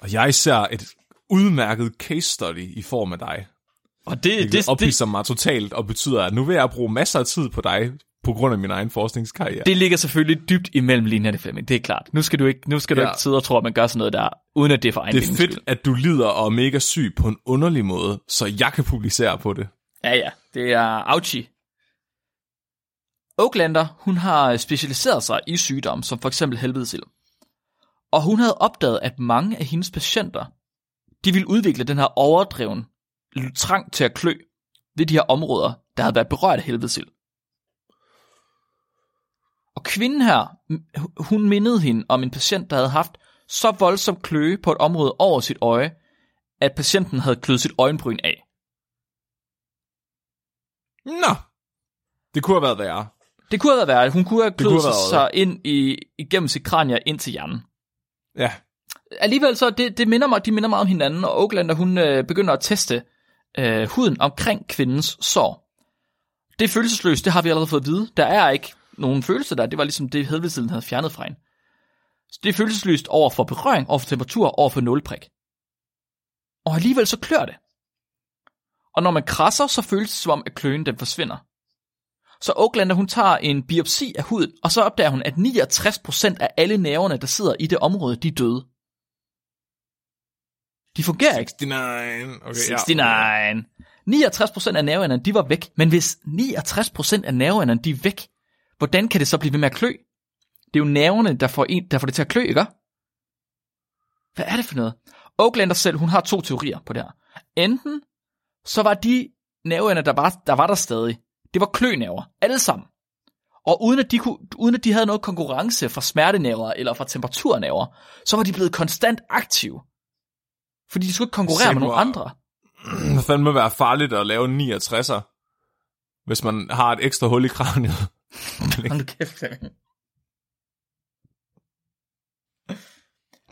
Og jeg ser et udmærket case study i form af dig. Og det, Det, det, ophidser mig totalt og betyder, at nu vil jeg bruge masser af tid på dig på grund af min egen forskningskarriere. det ligger selvfølgelig dybt imellem linjerne, Flemming. Det er klart. Nu skal du ikke, nu skal du Ja. ikke sidde og tro, at man gør sådan noget der, uden at det er for egen det er fedt, skyld. at du lider og er mega syg på en underlig måde, så jeg kan publicere på det. Ja, ja. Det er Auchi. Oaklander, hun har specialiseret sig i sygdomme, som for eksempel helvedesild. Og hun havde opdaget, at mange af hendes patienter, de ville udvikle den her overdreven trang til at klø ved de her områder, der havde været berørt af helvedesild. Og kvinden her, hun mindede hende om en patient, der havde haft så voldsom kløe på et område over sit øje, at patienten havde kløet sit øjenbryn af. Nå. Det kunne have været værre. Det kunne have været værre. Hun kunne have kunne kløet have sig, ind i, igennem sit kranie ind til hjernen. Ja. Alligevel så, det, det minder mig, de minder meget om hinanden, og Oaklander, hun øh, begynder at teste øh, huden omkring kvindens sår. Det er følelsesløst, det har vi allerede fået at vide. Der er ikke nogen følelse der. Det var ligesom det, helvedesiden havde fjernet fra hende. Så det er følelsesløst over for berøring, over for temperatur, over for nulprik. Og alligevel så klør det. Og når man krasser, så føles det som om, at kløen den forsvinder. Så Oaklander, hun tager en biopsi af huden, og så opdager hun, at 69% af alle nerverne, der sidder i det område, de er døde. De fungerer ikke. 69. Okay, 69. 69% af nerveenderne, de var væk. Men hvis 69% af nerveenderne, de er væk, hvordan kan det så blive ved med at klø? Det er jo nerverne, der får, en, der får det til at klø, ikke? Hvad er det for noget? Oaklander selv, hun har to teorier på det her. Enten, så var de nerveender, der var, der var der stadig, det var klønerver, alle sammen. Og uden at, de kunne, uden at de havde noget konkurrence fra smertenerver eller fra temperaturnerver, så var de blevet konstant aktive. Fordi de skulle ikke konkurrere Se med nogle andre. Det fandme være farligt at lave en 69'er, hvis man har et ekstra hul i kraniet. Hold nu kæft, Flemming.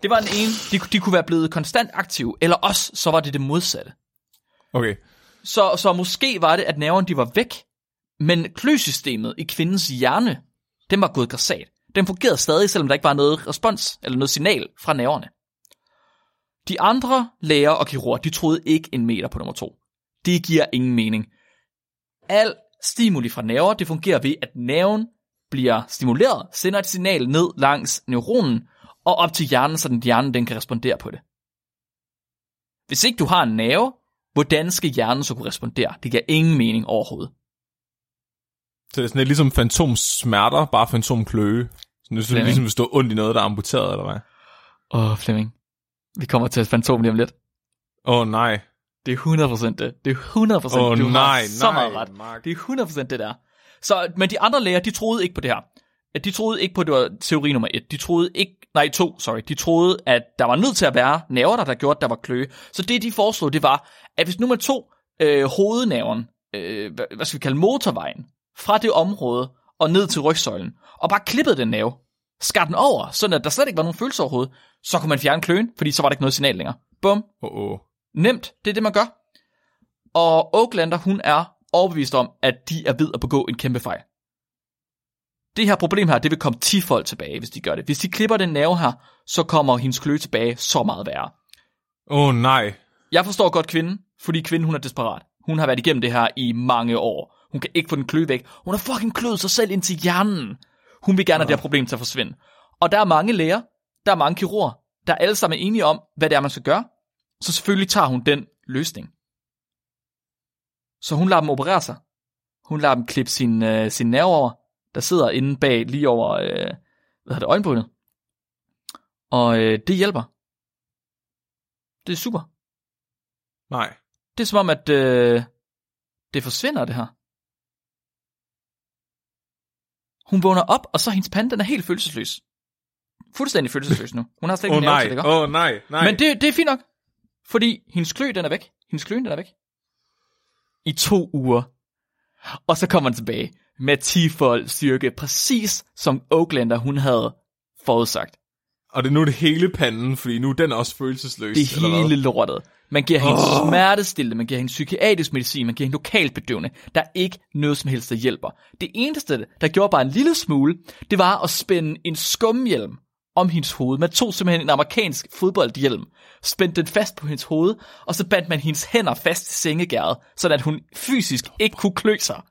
Det var den ene. De, de kunne være blevet konstant aktive, eller også så var det det modsatte. Okay. Så, så måske var det, at nerverne de var væk, men kløsystemet i kvindens hjerne, den var gået græsat. Den fungerede stadig, selvom der ikke var noget respons eller noget signal fra nerverne. De andre læger og kirurger, de troede ikke en meter på nummer to. Det giver ingen mening. Al stimuli fra nerver, det fungerer ved, at nerven bliver stimuleret, sender et signal ned langs neuronen og op til hjernen, så den hjernen den kan respondere på det. Hvis ikke du har en nerve, hvordan skal hjernen så kunne respondere? Det giver ingen mening overhovedet. Så det er sådan lidt ligesom fantomsmerter, bare fantomkløe. Sådan, det er ligesom hvis du er ondt i noget, der er amputeret, eller hvad? Åh, Flemming. Vi kommer til et fantom lige om lidt. Åh oh, nej. Det er 100% det. Det er 100% Åh du nej, har så nej, meget ret. Mark. Det er 100% det der. Så, men de andre læger, de troede ikke på det her. De troede ikke på, det var teori nummer et. De troede ikke, nej to, sorry. De troede, at der var nødt til at være nerver, der, der gjorde, at der var kløe. Så det, de foreslog, det var, at hvis nu man tog øh, hovednerven, øh, hvad, hvad skal vi kalde motorvejen, fra det område og ned til rygsøjlen, og bare klippede den nerve, skar den over, sådan at der slet ikke var nogen følelse overhovedet, så kunne man fjerne kløen, fordi så var der ikke noget signal længere. Bum, oh, oh. Nemt, det er det, man gør. Og Oaklander, hun er overbevist om, at de er ved at begå en kæmpe fejl. Det her problem her, det vil komme 10 folk tilbage, hvis de gør det. Hvis de klipper den nerve her, så kommer hendes kløe tilbage så meget værre. Åh oh, nej. Jeg forstår godt kvinden, fordi kvinden hun er desperat. Hun har været igennem det her i mange år. Hun kan ikke få den kløe væk. Hun har fucking kløet sig selv ind til hjernen. Hun vil gerne have det her problem til at forsvinde. Og der er mange læger, der er mange kirurger, der er alle sammen enige om, hvad det er, man skal gøre. Så selvfølgelig tager hun den løsning. Så hun lader dem operere sig. Hun lader dem klippe sin, øh, sin nerve over, der sidder inde bag lige over øh, hvad hedder det, øjenbrynet. Og øh, det hjælper. Det er super. Nej. Det er som om, at øh, det forsvinder, det her. Hun vågner op, og så er hendes pande, den er helt følelsesløs. Fuldstændig følelsesløs nu. Hun har slet ikke oh, nej. til det? Åh oh, nej. nej. Men det, det er fint nok. Fordi hendes klø, den er væk. Hendes klø, den er væk. I to uger. Og så kommer han tilbage med 10-fold styrke, præcis som Oaklander, hun havde forudsagt. Og det er nu det hele panden, fordi nu er den også følelsesløs. Det er hvad? hele lortet. Man giver hende Åh. smertestillende, man giver hende psykiatrisk medicin, man giver hende lokalbedøvende. Der er ikke noget som helst, der hjælper. Det eneste, der gjorde bare en lille smule, det var at spænde en skumhjelm om hendes hoved. Man tog simpelthen en amerikansk fodboldhjelm, spændte den fast på hendes hoved, og så bandt man hendes hænder fast til sengegærdet, så at hun fysisk ikke kunne klø sig.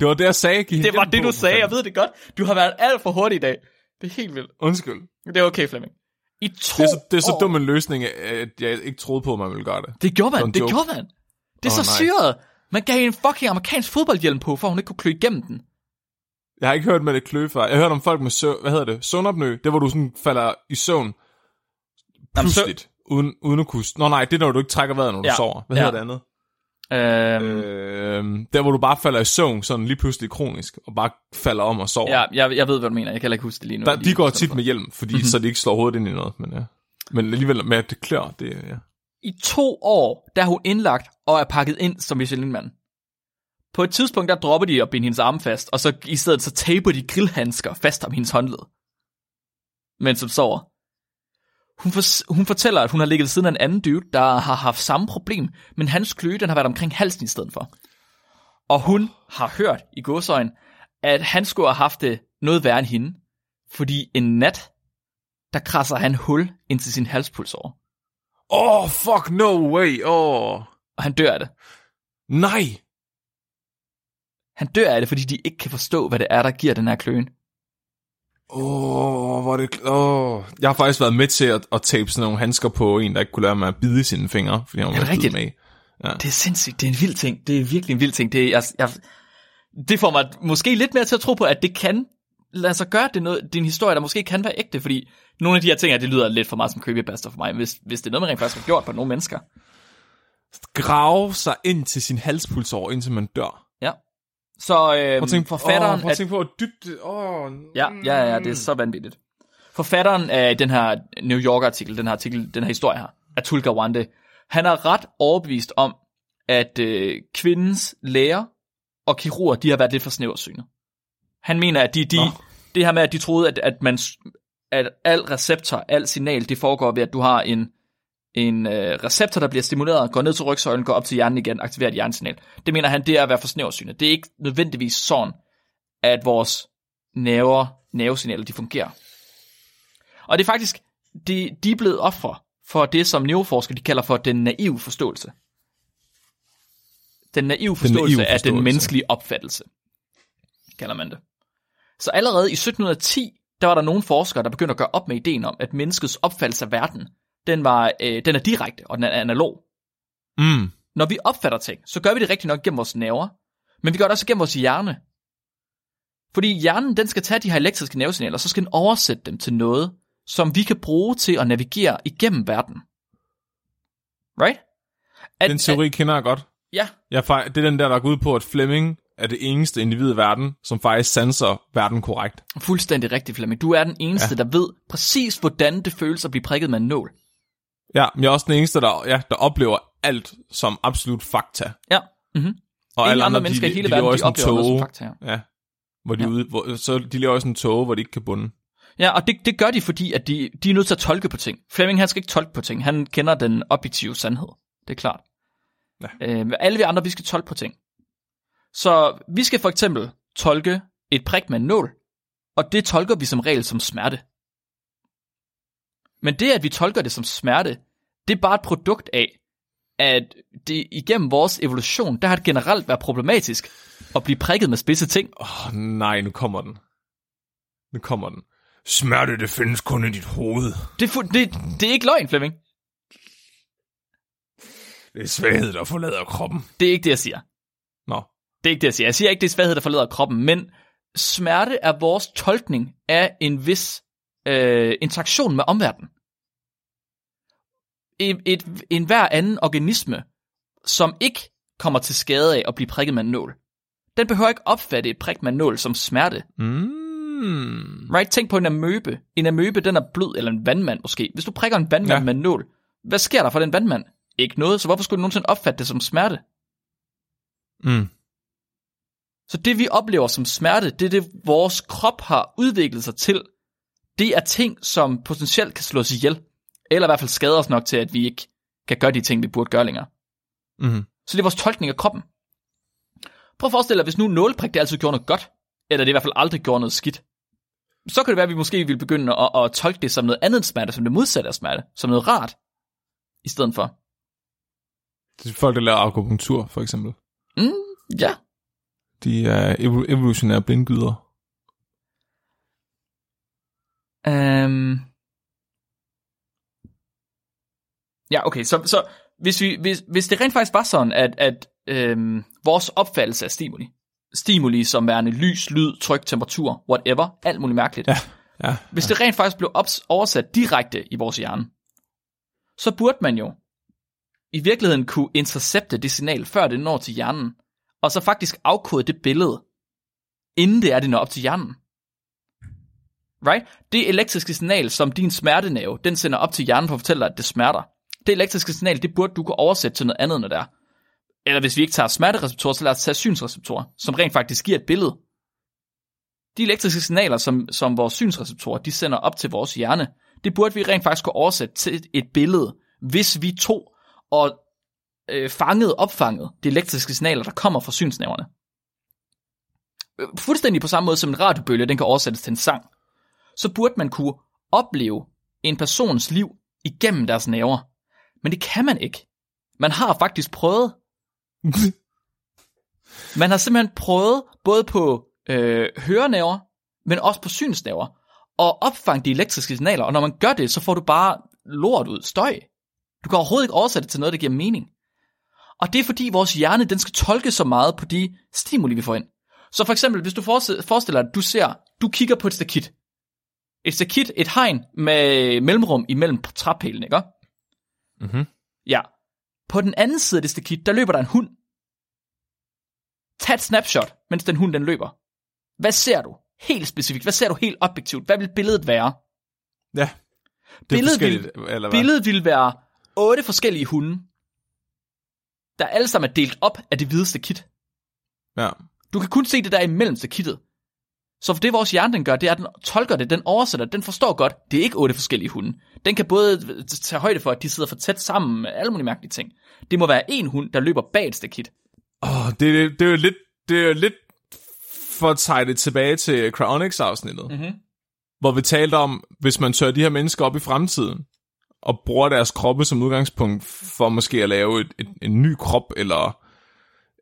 Det var det, jeg sagde. Giv Det var det, du sagde. Jeg ved det godt. Du har været alt for hurtig i dag. Det er helt vildt. Undskyld. Det er okay, Flemming. I to Det er, så, det er så år- dum en løsning, at jeg ikke troede på, at man ville gøre det. Det gjorde Det man, det joke. gjorde man. Det er Åh, så nej. syret. Man gav en fucking amerikansk fodboldhjelm på, for hun ikke kunne klø igennem den. Jeg har ikke hørt med det klø før. Jeg har hørt om folk med sø, hvad hedder det? Søvnopnø. Det hvor du sådan falder i søvn. Pludseligt. Uden, uden at kunne... Nå nej, det er når du ikke trækker vejret, når du Ja, sover. Hvad ja. hedder det andet? Øhm, Øh, der, hvor du bare falder i søvn, sådan lige pludselig kronisk, og bare falder om og sover. ja, jeg, jeg ved, hvad du mener. Jeg kan heller ikke huske det lige nu. Der, Lige de går tit med hjelm, fordi Mhm. mm-hmm. så de ikke slår hovedet ind i noget. Men, ja. men alligevel med, at det klør, det ja. I to år, der er hun indlagt og er pakket ind som Michelin-mand. På et tidspunkt, der dropper de at binde hendes arme fast, og så i stedet så taper de grillhandsker fast om hendes håndled. Mens hun sover. Hun, for, hun fortæller, at hun har ligget ved siden af en anden dude, der har haft samme problem, men hans kløe, den har været omkring halsen i stedet for. Og hun har hørt i godsøjen, at han skulle have haft det noget værre end hende, fordi en nat, der krasser han hul ind til sin halspulsår, Oh, fuck, no way, oh. og han dør af det. Nej! Han dør af det, fordi de ikke kan forstå, hvad det er, der giver den her kløen. Åh, oh, hvor det... Oh. Jeg har faktisk været med til at, at tape sådan nogle handsker på en, der ikke kunne lade med at bide sine fingre, fordi han var bide rigtigt? med. Det er sindssygt. Det er en vild ting. Det er virkelig en vild ting. Det, er, jeg, jeg, det får mig måske lidt mere til at tro på, at det kan lade sig gøre. Det er, noget, det er en historie, der måske kan være ægte, fordi nogle af de her ting, her, det lyder lidt for meget som creepypasta for mig, hvis, hvis det er noget, man rent faktisk har gjort på nogle mennesker. Grave sig ind til sin halspulsår, indtil man dør. Så øh, at tænke, forfatteren... åh, prøv at tænke på dytte det. Åh, Ja, ja, ja, det er så vanvittigt. Forfatteren af den her New Yorker-artikel, den her, artikel, den her historie her, Atul Gawande, han er ret overbevist om, at øh, kvindens læger og kirurger, de har været lidt for snæversynet. Han mener, at de, de, Nå. det her med, at de troede, at, at, man, at al receptor, al signal, det foregår ved, at du har en, en øh, receptor, der bliver stimuleret, går ned til rygsøjlen, går op til hjernen igen, aktiverer et hjernesignal. Det mener han, det er at være for snæversynet. Det er ikke nødvendigvis sådan, at vores nerver, nervesignaler, de fungerer. Og det er faktisk, de, de er blevet ofre for det, som neuroforskere de kalder for den naive forståelse. Den naive forståelse naive af den forståelse. menneskelige opfattelse, kalder man det. Så allerede i 1710, der var der nogle forskere, der begyndte at gøre op med ideen om, at menneskets opfattelse af verden, den, var, øh, den er direkte, og den er analog. Mm. Når vi opfatter ting, så gør vi det rigtig nok gennem vores nerver, men vi gør det også gennem vores hjerne. Fordi hjernen, den skal tage de her elektriske nervesignaler, så skal den oversætte dem til noget, som vi kan bruge til at navigere igennem verden. Right? At, Den teori kender jeg godt. ja, Jeg, det er den der, der går ud på, at Fleming er det eneste individ i verden, som faktisk sanser verden korrekt. fuldstændig rigtigt, Flemming. Du er den eneste, ja. der ved præcis, hvordan det føles at blive prikket med en nål. Ja, men jeg er også den eneste, der, ja, der oplever alt som absolut fakta. Ja. Mm-hmm. Og Ingen andre mennesker i hele verden, lever de sådan en oplever noget som tåge. fakta her. Ja, hvor de, Ja. ja. Ude, hvor, så de lever sådan en tåge, hvor de ikke kan bunde. Ja, og det, det gør de, fordi at de, de er nødt til at tolke på ting. Flemming, han skal ikke tolke på ting. Han kender den objektive sandhed. Det er klart. Ja. Øh, alle vi andre, vi skal tolke på ting. Så vi skal for eksempel tolke et prik med en nål, og det tolker vi som regel som smerte. Men det, at vi tolker det som smerte, det er bare et produkt af, at det igennem vores evolution, der har det generelt været problematisk at blive prikket med spidse ting. Åh, oh, nej, nu kommer den. Nu kommer den. Smerte, det findes kun i dit hoved. Det, er fu- det, det er ikke løgn, Flemming. Det er svaghed, der forlader kroppen. Det er ikke det, jeg siger. Nå. Det er ikke det, jeg siger. Jeg siger ikke, det er svaghed, der forlader kroppen, men smerte er vores tolkning af en vis øh, interaktion med omverdenen. Et, et, en hver anden organisme, som ikke kommer til skade af at blive prikket med en nål, den behøver ikke opfatte et prik med en nål som smerte. Mm. Right? Tænk på en amøbe. En amøbe, den er blød, eller en vandmand måske. Hvis du prikker en vandmand ja. Med en nål, hvad sker der for den vandmand? Ikke noget, så hvorfor skulle du nogensinde opfatte det som smerte? Mm. Så det vi oplever som smerte, det er det, vores krop har udviklet sig til. Det er ting, som potentielt kan slå os ihjel. Eller i hvert fald skade os nok til, at vi ikke kan gøre de ting, vi burde gøre længere. Mm. Så det er vores tolkning af kroppen. Prøv at forestille dig, hvis nu nåleprik det altid gjorde noget godt, eller det i hvert fald aldrig gjorde noget skidt. Så kan det være, at vi måske ville begynde at, at tolke det som noget andet smerte, som det modsatte af smerte, som noget rart, i stedet for. Det er folk, der laver akupunktur, for eksempel. Mm, ja, De er evo- evolutionære blindgyder. Um... Ja, okay, så, så hvis, vi, hvis, hvis det rent faktisk var sådan, at, at øhm, vores opfattelse af stimuli, stimuli som værende lys, lyd, tryk, temperatur, whatever, alt muligt mærkeligt, Ja. Ja. hvis det rent faktisk blev ops- oversat direkte i vores hjerne, så burde man jo i virkeligheden kunne intercepte det signal, før det når til hjernen, og så faktisk afkode det billede, inden det er, det når op til hjernen. Right? Det elektriske signal, som din smertenæve, den sender op til hjernen for at fortælle dig, at det smerter. Det elektriske signal, det burde du kunne oversætte til noget andet, når det er. Eller hvis vi ikke tager smertereceptorer, så lad os tage synsreceptorer, som rent faktisk giver et billede. De elektriske signaler, som, som vores synsreceptorer, de sender op til vores hjerne, det burde vi rent faktisk kunne oversætte til et billede, hvis vi tog og øh, fangede, opfangede de elektriske signaler, der kommer fra synsnæverne. Øh, fuldstændig på samme måde som en radiobølge, den kan oversættes til en sang, så burde man kunne opleve en persons liv igennem deres næver. Men det kan man ikke. Man har faktisk prøvet. Man har simpelthen prøvet, både på øh, hørenæver, men også på synsnæver, at opfange de elektriske signaler, og når man gør det, så får du bare lort ud, støj. Du kan overhovedet ikke oversætte det til noget, der giver mening. Og det er fordi vores hjerne, den skal tolke så meget på de stimuli, vi får ind. Så for eksempel, hvis du forestiller dig, at du ser, du kigger på et stakit. Et stakit, et hegn med mellemrum imellem træpælene, ikke? Mhm. Ja. På den anden side af det stakit, der løber der en hund. Tag et snapshot, mens den hund den løber. Hvad ser du? Helt specifikt. Hvad ser du helt objektivt? Hvad vil billedet være? Ja. Det er Billedet vil- eller hvad? Billedet ville være otte forskellige hunde, der alle sammen er delt op af det hvide stakit. Ja. Du kan kun se det der imellem stakittet. Så for det vores hjerne den gør, det er, at den tolker det, den oversætter, den forstår godt, det er ikke otte forskellige hunde. Den kan både tage højde for, at de sidder for tæt sammen med alle mulige mærkelige ting. Det må være en hund, der løber bag et stakit. Åh, det, det er jo lidt, det er lidt for at tage det tilbage til Cryonics-afsnittet, Mhm. hvor vi talte om, hvis man tør de her mennesker op i fremtiden, og bruger deres kroppe som udgangspunkt for måske at lave et, et, en ny krop, eller,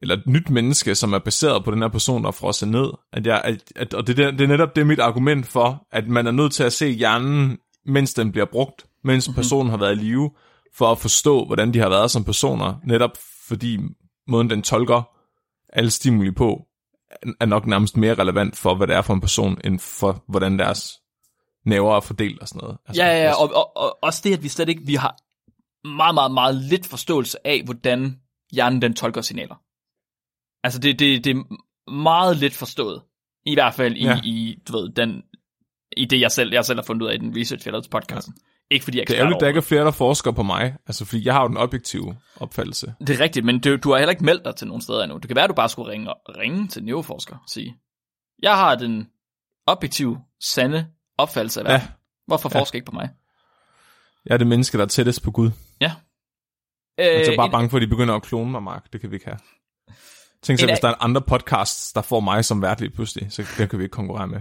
eller et nyt menneske, som er baseret på den her person, der er frosset ned. At jeg, at, at, og det, er- det er netop det er mit argument for, at man er nødt til at se hjernen, mens den bliver brugt, mens personen har været i live, for at forstå, hvordan de har været som personer, netop fordi måden, den tolker alle stimuli på, er nok nærmest mere relevant for, hvad det er for en person, end for, hvordan deres næver er fordelt og sådan noget. Altså, Ja, ja, ja, og, og, og også det, at vi slet ikke, vi har meget, meget, meget lidt forståelse af, hvordan hjernen den tolker signaler. Altså det, det, det er meget lidt forstået. I hvert fald i, Ja. i du ved, den, i det, jeg selv, jeg selv har fundet ud af i den research, til podcasten. Ja. Ikke fordi jeg er Det er ærgerligt, der ikke er flere, der forsker på mig, altså fordi jeg har jo den objektive opfattelse. det. Er rigtigt, men du, du har heller ikke meldt dig til nogen steder endnu. Det kan være, at du bare skulle ringe, ringe til en neuroforsker og sige, jeg har den objektive, sande opfattelse af verden. Ja. Hvorfor Ja. forsker ikke på mig? Jeg er det menneske, der er tættest på Gud. Ja. Jeg er så Øh, bare en- bange for, at de begynder at klone mig, Mark. Det kan vi ikke have. Tænk En hvis der er andre podcasts, der får mig som vært lige pludselig, så det kan vi ikke konkurrere med.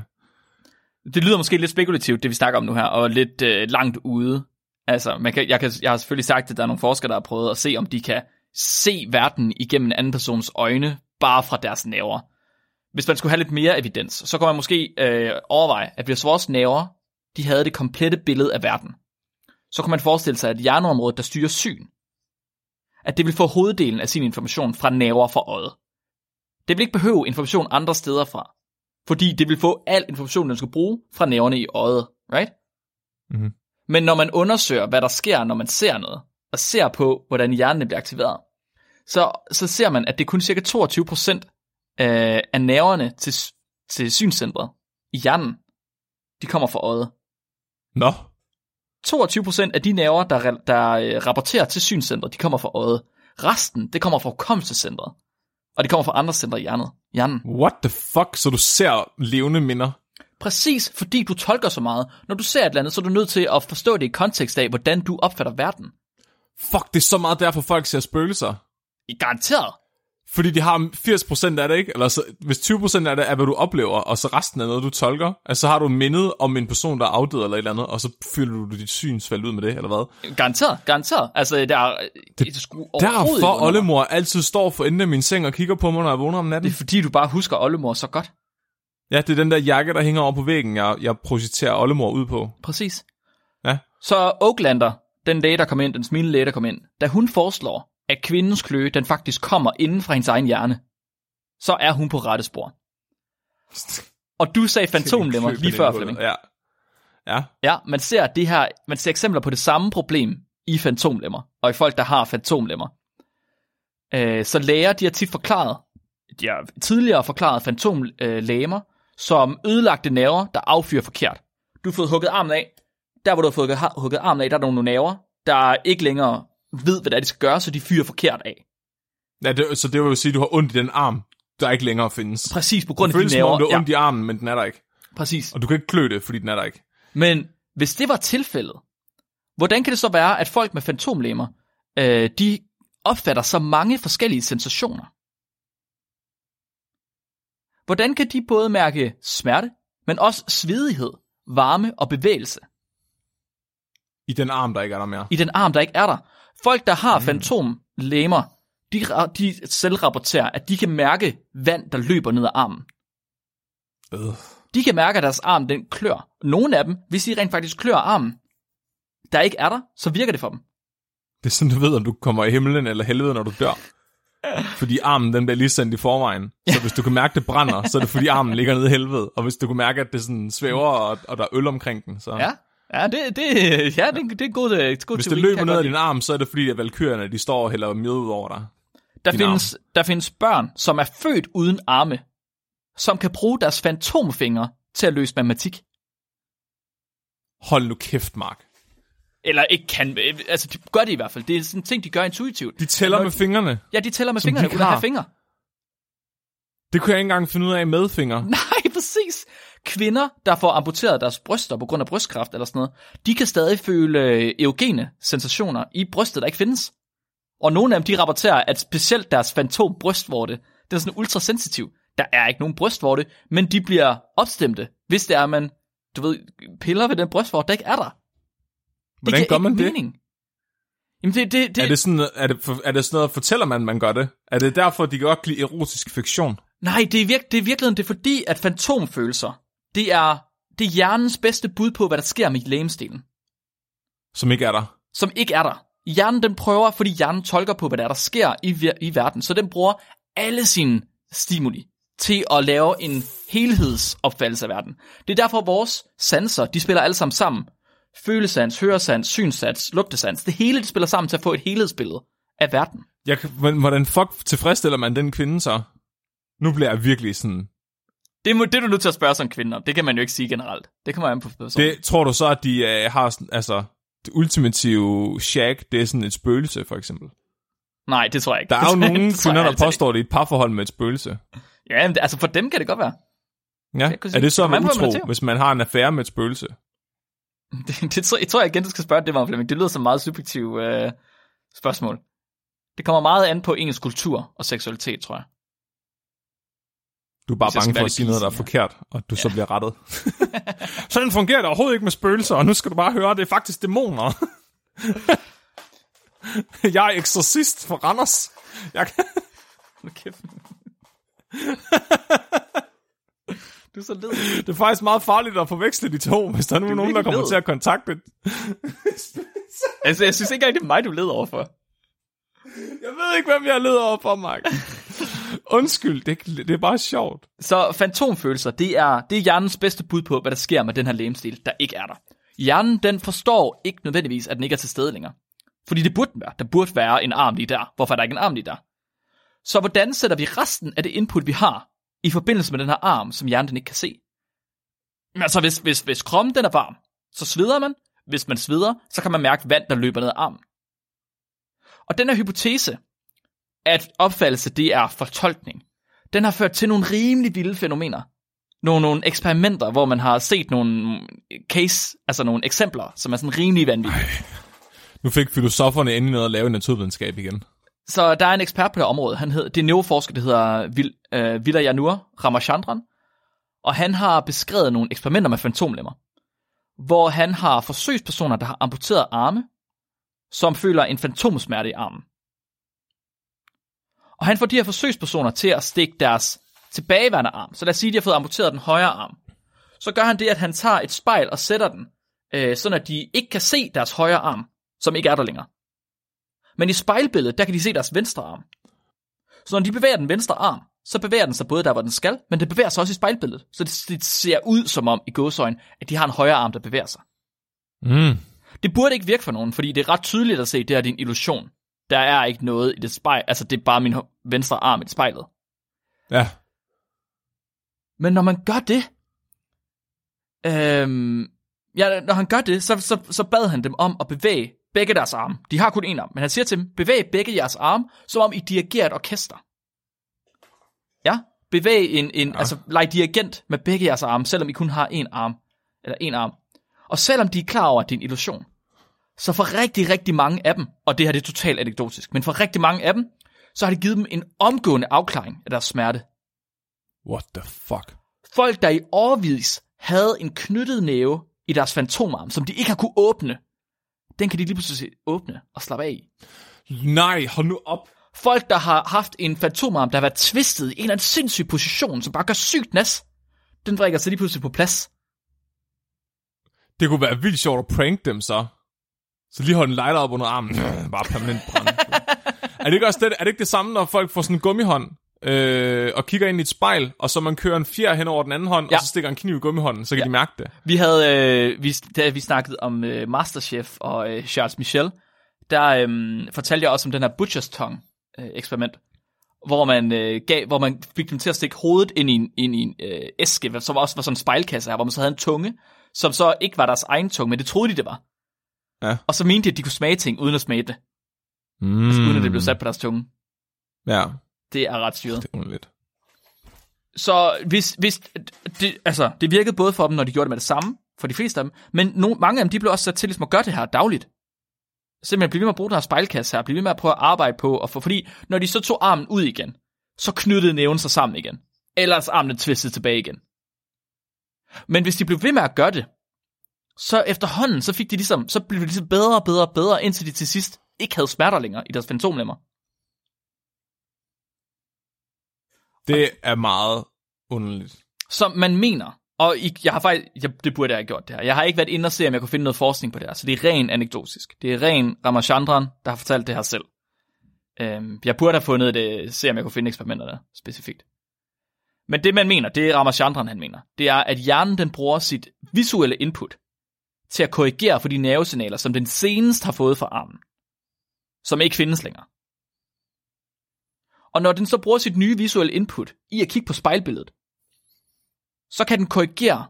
Det lyder måske lidt spekulativt, det vi snakker om nu her, og lidt øh, langt ude. Altså, man kan, jeg, kan, jeg har selvfølgelig sagt, at der er nogle forskere, der har prøvet at se, om de kan se verden igennem en anden persons øjne, bare fra deres næver. Hvis man skulle have lidt mere evidens, så kan man måske øh, overveje, at hvis vores næver, de havde det komplette billede af verden, så kan man forestille sig, at hjerneområdet, der styrer syn, at det vil få hoveddelen af sin information fra næver fra øjet. Det vil ikke behøve information andre steder fra, fordi det vil få al information, den skal bruge fra næverne i øjet, right? Mhm. Men når man undersøger, hvad der sker, når man ser noget, og ser på, hvordan hjernen bliver aktiveret, så, så ser man, at det er kun cirka 22% af, af nerverne til, til synscentret i hjernen, de kommer fra øjet. Nå, 22% af de nerver, der, der øh, rapporterer til synscentret, de kommer fra øjet. Resten, det kommer fra hukommelsescentret. Og det kommer fra andre centre i hjernen. hjernen. what the fuck? Så du ser levende minder? Præcis, fordi du tolker så meget. Når du ser et eller andet, så er du nødt til at forstå det i kontekst af, hvordan du opfatter verden. Fuck, det er så meget derfor, folk ser spøgelser. I garanteret. Fordi de har 80% af det, ikke? Eller så, hvis 20% af det er, hvad du oplever, og så resten er noget, du tolker, altså så har du mindet om en person, der er afdød eller et eller andet, og så fylder du dit synsfald ud med det, eller hvad? Garanteret, garanteret. Altså, der er, det, det er Derfor oldemor altid står for enden af min seng og kigger på mig, når jeg vågner om natten. Det er fordi, du bare husker oldemor så godt. Ja, det er den der jakke, der hænger over på væggen, jeg, jeg projicerer oldemor ud på. Præcis. Ja. Så Oaklander, den læge, der kom ind, den smilende læge, der kom ind, da hun foreslår, at kvindens kløe, den faktisk kommer inden fra hendes egen hjerne, så er hun på rette spor. Og du sagde fantomlemmer lige før, Flemming. Ja. Ja. Ja, man ser det her, man ser eksempler på det samme problem i fantomlemmer, og i folk, der har fantomlemmer. Øh, så læger, de har tit forklaret, de har tidligere forklaret fantomlemmer, som ødelagte nerver, der affyrer forkert. Du har fået hugget armen af. Der, hvor du har fået hugget armen af, der er nogle nerver, der ikke længere ved, hvad det er, de skal gøre, så de fyrer forkert af. Ja, det, så det vil jo sige, at du har ondt i den arm, der ikke længere findes. Præcis, på grund Det af de føles som om, nerver. du har ondt i armen, men den er der ikke. præcis. Og du kan ikke klø det, fordi den er der ikke. Men hvis det var tilfældet, hvordan kan det så være, at folk med fantomlemmer, øh, de opfatter så mange forskellige sensationer? Hvordan kan de både mærke smerte, men også svedighed, varme og bevægelse I den arm, der ikke er der mere. i den arm, der ikke er der? Folk, der har fantomlemmer, de, ra- de selvrapporterer, at de kan mærke vand, der løber ned ad armen. Øh. De kan mærke, at deres arm den klør. Nogle af dem, hvis de rent faktisk klør armen, der ikke er der, så virker det for dem. Det er sådan, du ved, om du kommer i himlen eller helvede, når du dør. Fordi armen, den bliver lige sendt i forvejen. Så hvis du kan mærke, det brænder, så er det fordi armen ligger nede i helvede. Og hvis du kan mærke, at det sådan svæver, og, og der er øl omkring den, så... Ja, ja det, det, ja, det, det er god, øh, god Hvis det løber ned ad din arm, så er det fordi, at valkyrierne, de står og hælder mjød ud over dig. Der din findes, der findes børn, som er født uden arme, som kan bruge deres fantomfingre til at løse matematik. Hold nu kæft, Mark. Eller ikke kan, øh, altså de gør det i hvert fald. Det er sådan en ting, de gør intuitivt. De tæller Når- med fingrene. Ja, de tæller med fingrene, uden at have har. fingre. Det kunne jeg ikke engang finde ud af med fingre. Nej. Kvinder, der får amputeret deres bryster på grund af brystkræft eller sådan noget, de kan stadig føle øh, eugene sensationer i brystet, der ikke findes. Og nogle af dem, de rapporterer, at specielt deres fantom brystvorte, den er sådan ultrasensitiv. Der er ikke nogen brystvorte, men de bliver opstemte, hvis det er, man, du ved, piller ved den brystvorte, der ikke er der. Det Hvordan gør man det? Mening. Jamen det, det, det, Er det, sådan, er, det, er det sådan noget, fortæller man, man gør det? Er det derfor, de kan godt lide erotisk fiktion? Nej, det er, virk, det er virkelig det er fordi, at fantomfølelser, det er, det er hjernens bedste bud på, hvad der sker med lægemstenen. Som ikke er der. som ikke er der. Hjernen den prøver, fordi hjernen tolker på, hvad der, er, der sker i, i verden. Så den bruger alle sine stimuli til at lave en helhedsopfattelse af verden. Det er derfor, vores sanser, de spiller alle sammen sammen. Følesans, høresans, synsans, lugtesans. Det hele, de spiller sammen til at få et helhedsbillede af verden. Jeg, men hvordan fuck tilfredsstiller man den kvinde så? Nu bliver jeg virkelig sådan... Det, må, det er du nødt til at spørge som kvinde om. Det kan man jo ikke sige generelt. Det kommer an på personen. Det, tror du så, at de øh, har sådan, altså, det ultimative shag, det er sådan et spøgelse, for eksempel? Nej, det tror jeg ikke. Der er jo nogle kvinder, der påstår, det er et parforhold med et spøgelse. Ja, men det, altså for dem kan det godt være. Ja, er det så at man utro, til. hvis man har en affære med et spøgelse? Det, det tror, jeg tror jeg igen, du skal spørge det var Flemming. Det lyder som meget subjektiv øh, spørgsmål. Det kommer meget an på ens kultur og seksualitet, tror jeg. Du er bare bange for at sige noget, der er forkert, og du så bliver rettet. Sådan fungerer det overhovedet ikke med spøgelser, og nu skal du bare høre, det er faktisk dæmoner. jeg er eksorcist for Randers. Jeg kan... Kæft. du er så led. Det er faktisk meget farligt at forveksle de to, hvis der er nu er nogen, der kommer led. til at kontakte. Altså, jeg synes ikke engang, det er mig, du led overfor. Jeg ved ikke, hvem jeg leder over for, Mark. Undskyld, det, det er bare sjovt. Så fantomfølelser, det er, det er hjernens bedste bud på, hvad der sker med den her lægemstil, der ikke er der. Hjernen, den forstår ikke nødvendigvis, at den ikke er til stede længere. Fordi det burde den være. Der burde være en arm lige der. Hvorfor er der ikke en arm lige der? Så hvordan sætter vi resten af det input, vi har, i forbindelse med den her arm, som hjernen den ikke kan se? Men altså, hvis, hvis, hvis kroppen den er varm, så sveder man. Hvis man sveder, så kan man mærke vand, der løber ned ad armen. Og den her hypotese, at opfattelse det er fortolkning, den har ført til nogle rimelig vilde fænomener. Nogle, nogle eksperimenter, hvor man har set nogle case, altså nogle eksempler, som er sådan rimelig vanvittige. Nu fik filosoferne endelig noget at lave i naturvidenskab igen. Så der er en ekspert på det område, han hedder, det er en neuroforsker, der hedder Vil, øh, Vilayanur Ramachandran, og han har beskrevet nogle eksperimenter med fantomlemmer, hvor han har forsøgspersoner, der har amputeret arme, som føler en fantomsmerte i armen. Og han får de her forsøgspersoner til at stikke deres tilbageværende arm. Så lad os sige, at de har fået amputeret den højre arm. Så gør han det, at han tager et spejl og sætter den, øh, sådan at de ikke kan se deres højre arm, som ikke er der længere. Men i spejlbilledet, der kan de se deres venstre arm. Så når de bevæger den venstre arm, så bevæger den sig både der, hvor den skal, men det bevæger sig også i spejlbilledet. Så det, det ser ud som om i gåsøjne, at de har en højre arm, der bevæger sig. Mm. Det burde ikke virke for nogen, fordi det er ret tydeligt at se, det er din illusion. Der er ikke noget i det spejl, altså det er bare min venstre arm i spejlet. Ja. Men når man gør det, øhm, ja, når han gør det, så, så, så bad han dem om at bevæge begge deres arme. De har kun en arm, men han siger til dem, bevæg begge jeres arme, som om I dirigerer et orkester. Ja, bevæg en, en ja. altså leg dirigent med begge jeres arme, selvom I kun har en arm, eller en arm. Og selvom de er klar over, at det er en illusion, så for rigtig, rigtig mange af dem, og det her det er totalt anekdotisk, men for rigtig mange af dem, så har det givet dem en omgående afklaring af deres smerte. What the fuck? Folk, der i årvis havde en knyttet næve i deres fantomarm, som de ikke har kunne åbne, den kan de lige pludselig åbne og slappe af i. Nej, hold nu op. Folk, der har haft en fantomarm, der har været tvistet i en eller anden sindssyg position, som bare gør sygt nas, den vrikker sig lige pludselig på plads. Det kunne være vildt sjovt at prank dem så. Så lige holde en lighter op under armen. Bare permanent brand. er, det ikke også det, er det ikke det samme, når folk får sådan en gummihånd, øh, og kigger ind i et spejl, og så man kører en fjer hen over den anden hånd, ja. og så stikker en kniv i gummihånden, så kan ja. de mærke det. Vi havde, øh, vi, da vi snakkede om øh, Masterchef og øh, Charles Michel, der øh, fortalte jeg også om den her Butcher's Tongue øh, eksperiment, hvor man, øh, gav, hvor man fik dem til at stikke hovedet ind i en, ind i en øh, æske, som også var sådan en spejlkasse her, hvor man så havde en tunge, som så ikke var deres egen tunge, men det troede de, det var. Ja. Og så mente de, at de kunne smage ting, uden at smage det. Mm. Altså, uden at det blev sat på deres tunge. Ja, Det er ret styret. det er underligt. Så hvis, hvis det, altså, det virkede både for dem, når de gjorde det med det samme, for de fleste af dem, men no, mange af dem, de blev også sat til ligesom at gøre det her dagligt. Simpelthen blive ved med at bruge den her spejlkasse her, blive ved med at prøve at arbejde på, og for, fordi når de så tog armen ud igen, så knyttede næven sig sammen igen. Ellers armen tvistede tilbage igen. Men hvis de blev ved med at gøre det, så efterhånden, så fik de ligesom, så blev det ligesom bedre og bedre og bedre, indtil de til sidst ikke havde smerter længere i deres fantomlemmer. Det er meget underligt. som man mener, og I, jeg har faktisk, jeg, det burde jeg have gjort det her, jeg har ikke været inde og se, om jeg kunne finde noget forskning på det her, så det er ren anekdotisk. Det er ren Ramachandran, der har fortalt det her selv. Øhm, jeg burde have fundet det, se om jeg kunne finde eksperimenter der, specifikt. Men det man mener, det er Ramachandran han mener, det er, at hjernen den bruger sit visuelle input til at korrigere for de nervesignaler, som den senest har fået fra armen, som ikke findes længere. Og når den så bruger sit nye visuelle input i at kigge på spejlbilledet, så kan den korrigere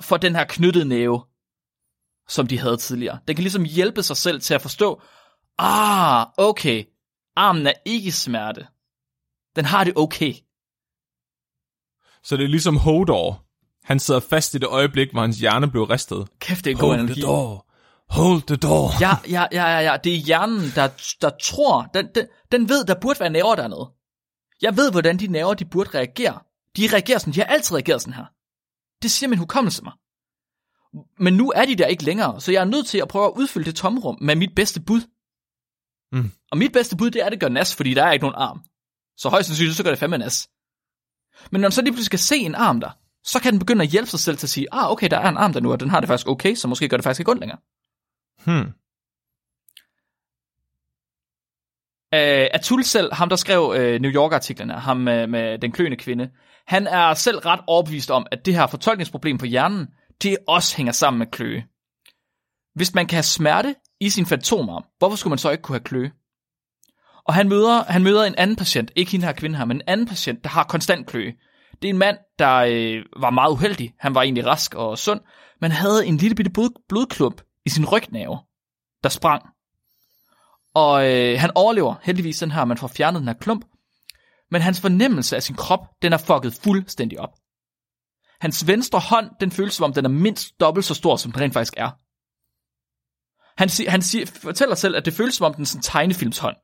for den her knyttede næve, som de havde tidligere. Den kan ligesom hjælpe sig selv til at forstå, ah, okay, armen er ikke i smerte. Den har det okay. Så det er ligesom Hodor. Han sidder fast i det øjeblik, hvor hans hjerne blev ristet. Kæft, det er en god Hold analogi. the door. Hold the door. Ja, ja, ja, ja, ja. Det er hjernen, der, der tror, den, den, den ved, der burde være nerver dernede. Jeg ved, hvordan de nerver, de burde reagere. De reagerer sådan, de har altid reageret sådan her. Det siger min hukommelse mig. Men nu er de der ikke længere, så jeg er nødt til at prøve at udfylde det tomrum med mit bedste bud. Mm. Og mit bedste bud, det er, at det gør nas, fordi der er ikke nogen arm. Så højst sandsynligt, så gør det fandme nas. Men når man så lige pludselig skal se en arm der, så kan den begynde at hjælpe sig selv til at sige, ah, okay, der er en arm der nu, og den har det faktisk okay, så måske gør det faktisk ikke ondt længere. Hmm. Uh, Atul selv, ham der skrev uh, New York-artiklen her, ham med, med den kløende kvinde, han er selv ret overbevist om, at det her fortolkningsproblem på hjernen, det også hænger sammen med kløe. Hvis man kan have smerte i sin fantomarm, hvorfor skulle man så ikke kunne have kløe? Og han møder, han møder en anden patient, ikke hende her kvinde her, men en anden patient, der har konstant kløe. Det er en mand, der øh, var meget uheldig. Han var egentlig rask og sund, men havde en lille bitte blod, blodklump i sin rygnave, der sprang. Og øh, han overlever heldigvis den her, man får fjernet den her klump. Men hans fornemmelse af sin krop, den er fucket fuldstændig op. Hans venstre hånd, den føles som om, den er mindst dobbelt så stor, som den rent faktisk er. Han, sig, han siger, fortæller selv, at det føles som om, den er sådan en tegnefilmshånd.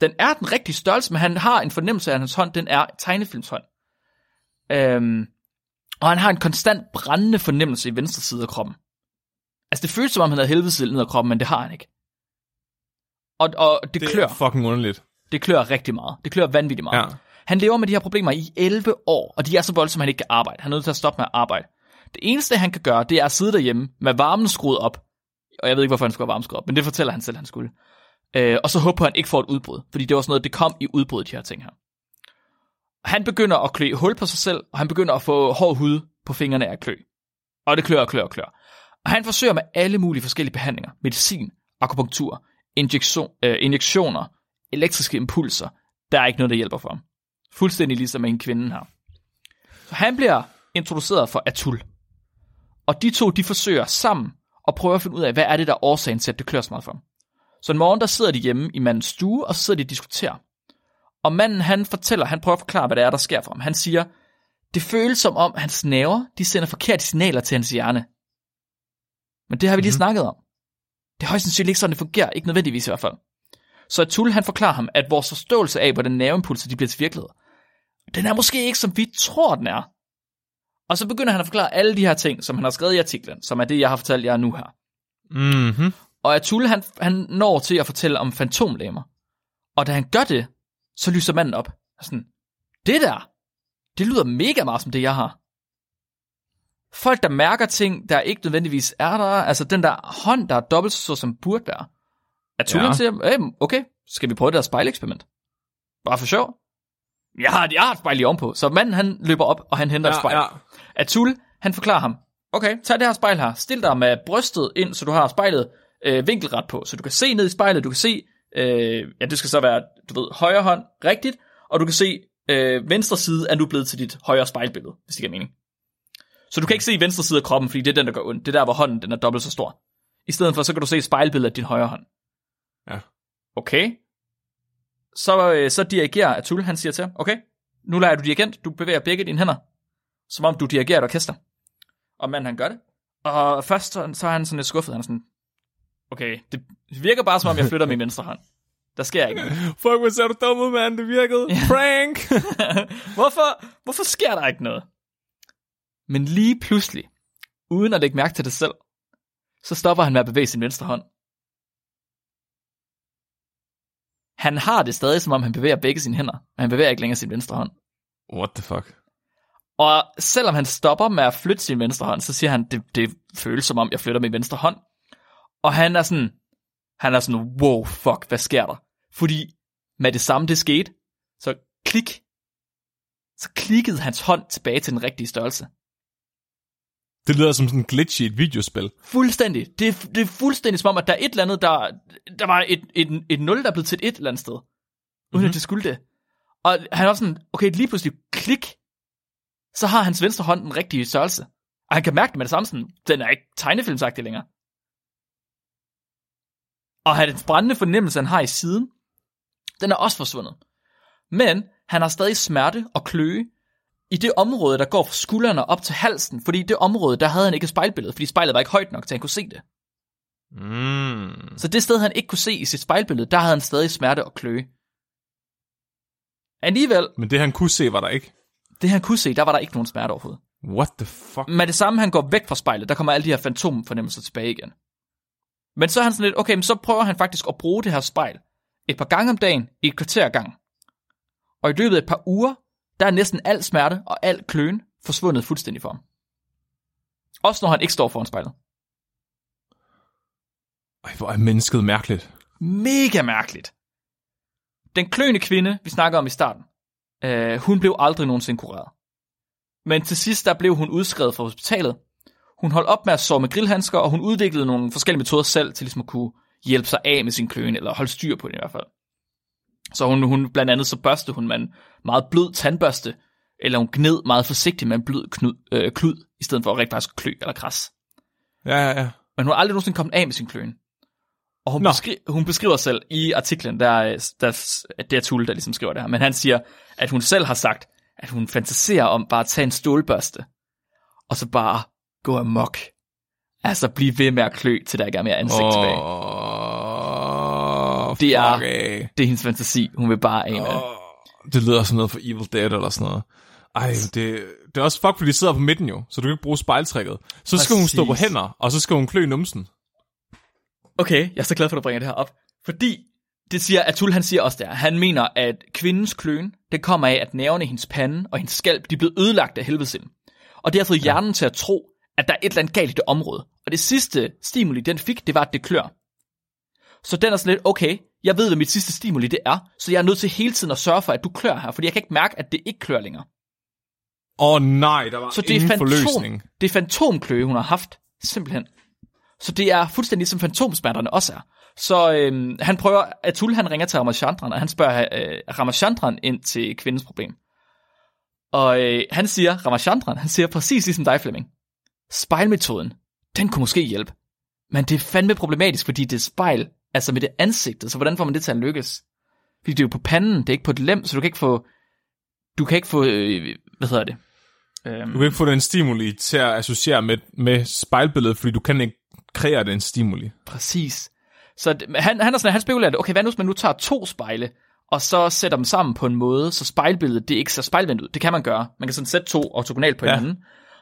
Den er den rigtige størrelse, men han har en fornemmelse af, at hans hånd, den er tegnefilmshånd. Øhm, og han har en konstant brændende fornemmelse i venstre side af kroppen. Altså, det føles som om, han havde helvedesild ned ad kroppen, men det har han ikke. Og, og det, Det det klør. er fucking underligt. Det klør rigtig meget. Det klør vanvittigt meget. Ja. Han lever med de her problemer i 11 år, og de er så voldsomme, at han ikke kan arbejde. Han er nødt til at stoppe med at arbejde. Det eneste, han kan gøre, det er at sidde derhjemme med varmen skruet op. Og jeg ved ikke, hvorfor han skulle have varmen skruet op, men det fortæller han selv, han skulle. Øh, og så håber han ikke får et udbrud, fordi det var sådan noget, det kom i udbrud, de her ting her. Han begynder at klø hul på sig selv, og han begynder at få hård hud på fingrene af klø. Og det klør og klør og klør. Og han forsøger med alle mulige forskellige behandlinger. Medicin, akupunktur, injektion, øh, injektioner, elektriske impulser. Der er ikke noget, der hjælper for ham. Fuldstændig ligesom en kvinde her. Så han bliver introduceret for Atul. Og de to, de forsøger sammen at prøve at finde ud af, hvad er det, der er årsagen til, at det klør så meget for ham. Så en morgen, der sidder de hjemme i mandens stue, og så sidder de og diskuterer. Og manden, han fortæller, han prøver at forklare, hvad det er, der sker for ham. Han siger, det føles som om, hans nerver, de sender forkerte signaler til hans hjerne. Men det har vi lige mm-hmm. snakket om. Det er højst sandsynligt ikke sådan, det fungerer. Ikke nødvendigvis i hvert fald. Så Atul, han forklarer ham, at vores forståelse af, hvordan nerveimpulser de bliver til virkelighed, den er måske ikke, som vi tror, den er. Og så begynder han at forklare alle de her ting, som han har skrevet i artiklen, som er det, jeg har fortalt jer nu her. Mhm. Og Atul, han, han når til at fortælle om fantomlemmer. Og da han gør det, så lyser manden op. Sådan, det der, det lyder mega meget som det, jeg har. Folk, der mærker ting, der ikke nødvendigvis er der, altså den der hånd, der er dobbelt så som burde være. Atul Ja. ja. siger, hey, okay, skal vi prøve det her spejleksperiment? Bare for sjov. Jeg har, jeg har et spejl lige ovenpå. Så manden, han løber op, og han henter et spejl. Ja, ja. Atul, han forklarer ham, okay, tag det her spejl her, stil dig med brystet ind, så du har spejlet øh, vinkelret på, så du kan se ned i spejlet, du kan se, øh, ja, det skal så være, du ved, højre hånd rigtigt, og du kan se, øh, venstre side er nu blevet til dit højre spejlbillede, hvis det giver mening. Så du kan ikke se venstre side af kroppen, fordi det er den, der gør ondt. Det er der, hvor hånden den er dobbelt så stor. I stedet for, så kan du se spejlbilledet af din højre hånd. Ja. Okay. Så, øh, så dirigerer Atul, han siger til ham, okay, nu lader du dirigent, du bevæger begge dine hænder, som om du dirigerer et orkester. Og manden han gør det. Og først så, så er han sådan lidt skuffet, han er sådan, okay, det virker bare som om jeg flytter min venstre hånd. Der sker ikke noget. Fuck, hvor ser du dum mand. Det virkede. Ja. Prank. hvorfor, hvorfor sker der ikke noget? Men lige pludselig, uden at lægge mærke til det selv, så stopper han med at bevæge sin venstre hånd. Han har det stadig, som om han bevæger begge sine hænder, men han bevæger ikke længere sin venstre hånd. What the fuck? Og selvom han stopper med at flytte sin venstre hånd, så siger han, det, det føles som om, jeg flytter min venstre hånd. Og han er sådan, han er sådan, wow, fuck, hvad sker der? Fordi med det samme, det skete, så klik, så klikkede hans hånd tilbage til den rigtige størrelse. Det lyder som sådan en glitch i et videospil. Fuldstændig. Det, er- det er fuldstændig som om, at der er et eller andet, der, der var et, et, et 0, der er blevet til et et eller andet sted. Uden mm-hmm. Mhm. at det skulle det. Og han er også sådan, okay, lige pludselig klik, så har hans venstre hånd den rigtige størrelse. Og han kan mærke det med det samme, sådan, den er ikke tegnefilmsagtig længere. Og hans brændende fornemmelse, han har i siden, den er også forsvundet. Men han har stadig smerte og kløe i det område, der går fra skuldrene op til halsen, fordi i det område, der havde han ikke et spejlbillede, fordi spejlet var ikke højt nok, til han kunne se det. Mm. Så det sted, han ikke kunne se i sit spejlbillede, der havde han stadig smerte og kløe. Alligevel, Men det han kunne se, var der ikke. det han kunne se, der var der ikke nogen smerte overhovedet. What the fuck? Med det samme, han går væk fra spejlet, der kommer alle de her fantomfornemmelser tilbage igen. Men så er han sådan lidt, okay, men så prøver han faktisk at bruge det her spejl et par gange om dagen i et kvarter gang. Og i løbet af et par uger, der er næsten al smerte og al kløen forsvundet fuldstændig for ham. Også når han ikke står foran spejlet. Ej, hvor er mennesket mærkeligt. Mega mærkeligt. Den kløende kvinde, vi snakker om i starten, øh, hun blev aldrig nogensinde kureret. Men til sidst, der blev hun udskrevet fra hospitalet. Hun holdt op med at sove med grillhandsker, og hun udviklede nogle forskellige metoder selv til ligesom at kunne hjælpe sig af med sin kløen, eller holde styr på det i hvert fald. Så hun, hun blandt andet så børste hun med en meget blød tandbørste, eller hun gned meget forsigtigt med en blød knud, øh, klud, i stedet for at rigtig faktisk klø eller kras. Ja, ja, ja. Men hun har aldrig nogensinde kommet af med sin kløen. Og hun, Nå. beskri- hun beskriver selv i artiklen, der, er- der, at det er Tulle, der ligesom skriver det her, men han siger, at hun selv har sagt, at hun fantaserer om bare at tage en stålbørste, og så bare gå amok. Altså blive ved med at klø, til der ikke er mere ansigt oh. tilbage. Det er- af. Det er hendes fantasi, hun vil bare af med. Åh, det lyder som noget for Evil Dead eller sådan noget. Ej, det, det er også fuck, fordi de sidder på midten jo, så du kan ikke bruge spejltrækket. Så skal hun stå på Præcis. hænder, og så skal hun klø i numsen. Okay, jeg er så glad for, at du bringer det her op. Fordi det siger, Atul han siger også der, han mener, at kvindens kløen, det kommer af, at nerverne i hendes pande og hendes skalp, de er blevet ødelagt af helvedes ind. Og det har fået hjernen til at tro, at der er et eller andet galt i det område. Og det sidste stimuli, den fik, det var, at det klør. Så den er sådan lidt, okay, jeg ved, hvad mit sidste stimuli det er, så jeg er nødt til hele tiden at sørge for, at du klør her, fordi jeg kan ikke mærke, at det ikke klør længere. Åh oh, nej, der var Så det er, fantom, forløsning. det er fantomkløe, hun har haft, simpelthen. Så det er fuldstændig som fantomsmerterne også er. Så øhm, han prøver, Atul han ringer til Ramachandran, og han spørger øh, Ramachandran ind til kvindens problem. Og øh, han siger, Ramachandran, han siger præcis ligesom dig, Flemming. Spejlmetoden, den kunne måske hjælpe. Men det er fandme problematisk, fordi det er spejl, altså med det ansigtet, så hvordan får man det til at lykkes? Fordi det er jo på panden, det er ikke på et lem, så du kan ikke få, du kan ikke få, øh, hvad hedder det? Øhm, Du kan ikke få den stimuli til at associere med, med spejlbilledet, fordi du kan ikke kreere den stimuli. Præcis. Så han, han er sådan, han spekulerer, okay, hvad nu hvis man nu tager to spejle, og så sætter dem sammen på en måde, så spejlbilledet, det er ikke så spejlvendt ud. Det kan man gøre. Man kan sådan sætte to ortogonalt på Ja.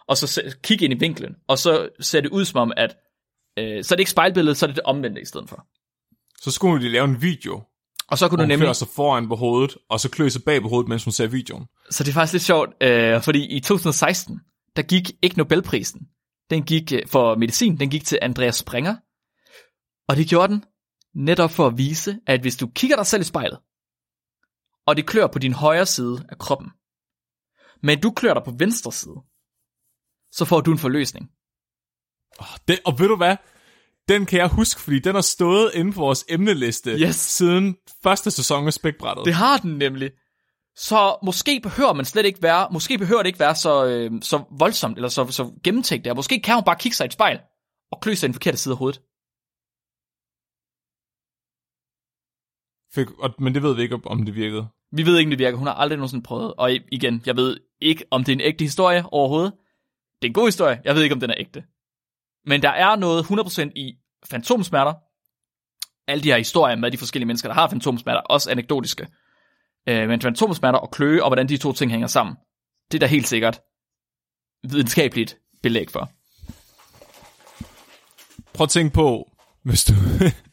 Og så kigge ind i vinklen, og så ser det ud som om, at øh, så er det ikke spejlbilledet, så er det det omvendte i stedet for. Så skulle de lave en video, Og så kunne du hun nemlig... klør sig foran på hovedet, og så klø sig bag på hovedet, mens hun ser videoen. Så det er faktisk lidt sjovt, øh, fordi i 2016, der gik ikke Nobelprisen. Den gik øh, for medicin, den gik til Andreas Springer. Og det gjorde den netop for at vise, at hvis du kigger dig selv i spejlet, og det klør på din højre side af kroppen, men du klør dig på venstre side, så får du en forløsning. Det, og ved du hvad? Den kan jeg huske, fordi den har stået inden for vores emneliste Yes. siden første sæson af Spækbrættet. Det har den nemlig. Så måske behøver man slet ikke være, måske behøver det ikke være så, øh, så voldsomt, eller så, så gennemtænkt der. Måske kan hun bare kigge sig i et spejl, og klø sig i den forkerte side af hovedet. Fik, og, men det ved vi ikke, om det virkede. Vi ved ikke, om det virker. Hun har aldrig nogensinde prøvet. Og igen, jeg ved ikke, om det er en ægte historie overhovedet. Det er en god historie. Jeg ved ikke, om den er ægte. Men der er noget 100% i fantomsmerter. Alle de her historier med de forskellige mennesker, der har fantomsmerter, også anekdotiske. Øh, men fantomsmerter og kløe, og hvordan de to ting hænger sammen. Det er der helt sikkert videnskabeligt belæg for. Prøv at tænke på, hvis du...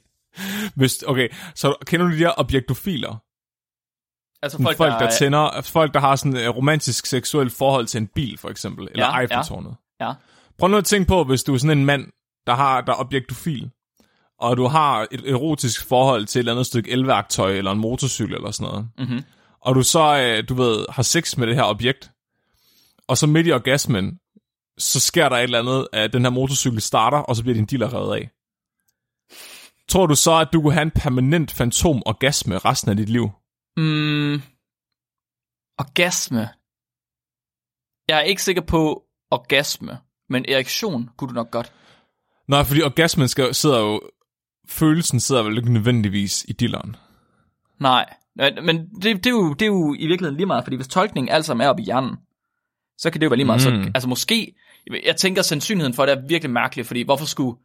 hvis, okay, så kender du de der objektofiler? Altså Folk, folk, der, der er- tænder, folk, der har sådan et romantisk seksuelt forhold til en bil, for eksempel, eller Ja, ja. Eiffeltårnet. Ja. Prøv nu at tænke på, hvis du er sådan en mand, der har der er objektofil, og du har et erotisk forhold til et eller andet stykke elværktøj, eller en motorcykel, eller sådan noget, Mhm. og du så, øh, du ved, har sex med det her objekt, og så midt i orgasmen, så sker der et eller andet, at den her motorcykel starter, og så bliver din dealer revet af. Tror du så, at du kunne have en permanent fantom-orgasme resten af dit liv? Mm, orgasme. Jeg er ikke sikker på orgasme, men erektion kunne du nok godt. Nej, fordi orgasmen skal, sidder jo... Følelsen sidder vel ikke nødvendigvis i dilleren. Nej, men det, det, er jo, det er jo i virkeligheden lige meget, fordi hvis tolkningen alt sammen er oppe i hjernen, så kan det jo være lige meget. Mm. Så, altså måske, jeg tænker sandsynligheden for det er virkelig mærkeligt, fordi hvorfor skulle,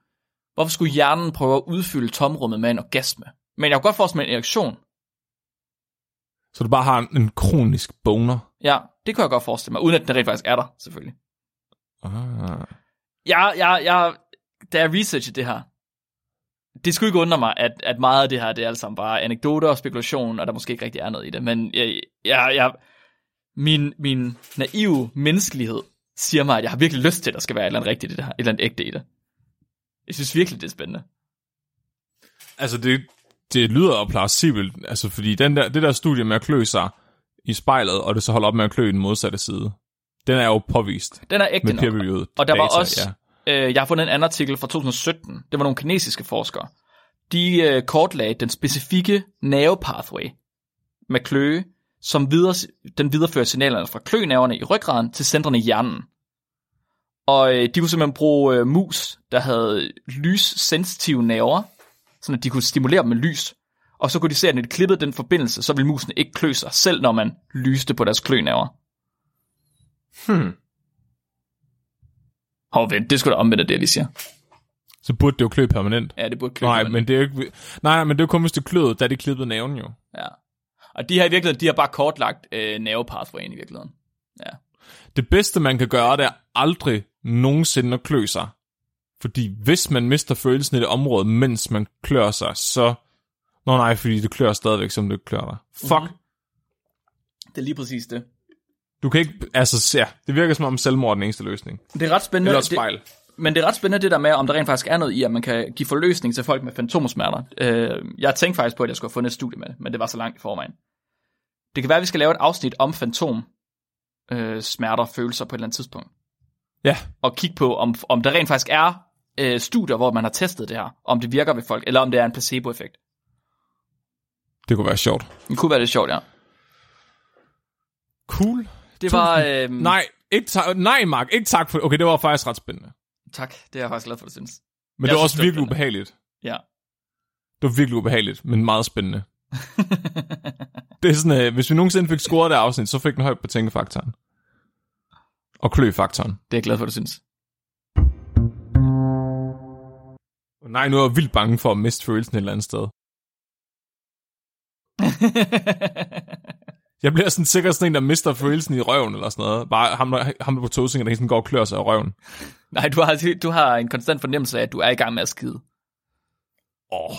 hvorfor skulle hjernen prøve at udfylde tomrummet med en orgasme? Men jeg kunne godt forestille mig en erektion. Så du bare har en, en kronisk boner. Ja, det kan jeg godt forestille mig, uden at den rent faktisk er der, selvfølgelig. Ah. Jeg, jeg, jeg, da jeg researchede det her, det skulle ikke undre mig, at, at meget af det her, det er alt sammen bare anekdoter og spekulation, og der måske ikke rigtig er noget i det. Men jeg, jeg, jeg, min, min naive menneskelighed siger mig, at jeg har virkelig lyst til, at der skal være et eller andet rigtigt i det her, et eller andet ægte i det. Jeg synes virkelig, det er spændende. Altså, det, det lyder plausibelt, altså, fordi den der, det der studie med at klø sig i spejlet, og det så holder op med at klø i den modsatte side, den er jo påvist Den er ægte med nok. Og der data, var også, Ja. øh, jeg har fundet en anden artikel fra 2017, det var nogle kinesiske forskere. De øh, kortlagde den specifikke nerve pathway med kløe, som videre, den viderefører signalerne fra klønerverne i ryggraden til centrene i hjernen. Og øh, de kunne simpelthen bruge øh, mus, der havde lyssensitive nerver, så at de kunne stimulere dem med lys. Og så kunne de se, at når de klippede den forbindelse, så ville musene ikke klø sig, selv når man lyste på deres klønerver. Hmm. Hov, vent, det skulle da omvendt af det, lige siger. Så burde det jo klø permanent. Ja, det burde klø. Nej, men- men det er jo ikke... Nej, men det er jo kun, hvis det kløede, da de klippede naven jo. Ja. Og de her i virkeligheden, de har bare kortlagt øh, pathwayen i virkeligheden. Ja. Det bedste, man kan gøre, det er aldrig nogensinde at klø sig. Fordi hvis man mister følelsen i det område, mens man klør sig, så... Nå nej, fordi det klør stadigvæk, som det klør dig. Fuck. Mhm. Mm-hmm. Det er lige præcis det. Du kan ikke... Altså, ja, det virker som om selvmord er den eneste løsning. Det er ret spændende. Eller det, spejl. men det er ret spændende det der med, om der rent faktisk er noget i, at man kan give forløsning til folk med fantomsmerter. Øh, jeg tænkte faktisk på, at jeg skulle have fundet et studie med det, men det var så langt i forvejen. Det kan være, at vi skal lave et afsnit om fantom øh, smerter og følelser på et eller andet tidspunkt. Ja, Og kigge på, om, om der rent faktisk er øh, studier, hvor man har testet det her, om det virker ved folk, eller om det er en placebo-effekt. Det kunne være sjovt. Det kunne være lidt sjovt, ja. Cool. Det var... Øh, Nej, ikke ta- nej, Mark, ikke tak for Okay, det var faktisk ret spændende. Tak, det er jeg faktisk glad for, du synes. Men Jeg det var også virkelig spændende. ubehageligt. Ja. Det var virkelig ubehageligt, men meget spændende. det er sådan, øh, hvis vi nogensinde fik scoret det afsnit, så fik den højt på tænkefaktoren. Og kløfaktoren. Det er jeg glad for, du synes. Nej, nu er jeg vildt bange for at miste følelsen et eller andet sted. Jeg bliver sådan sikkert sådan en, der mister følelsen i røven eller sådan noget. Bare ham, ham der på togsingen, der sådan går og klør sig i røven. Nej, du har, du har en konstant fornemmelse af, at du er i gang med at skide. Åh.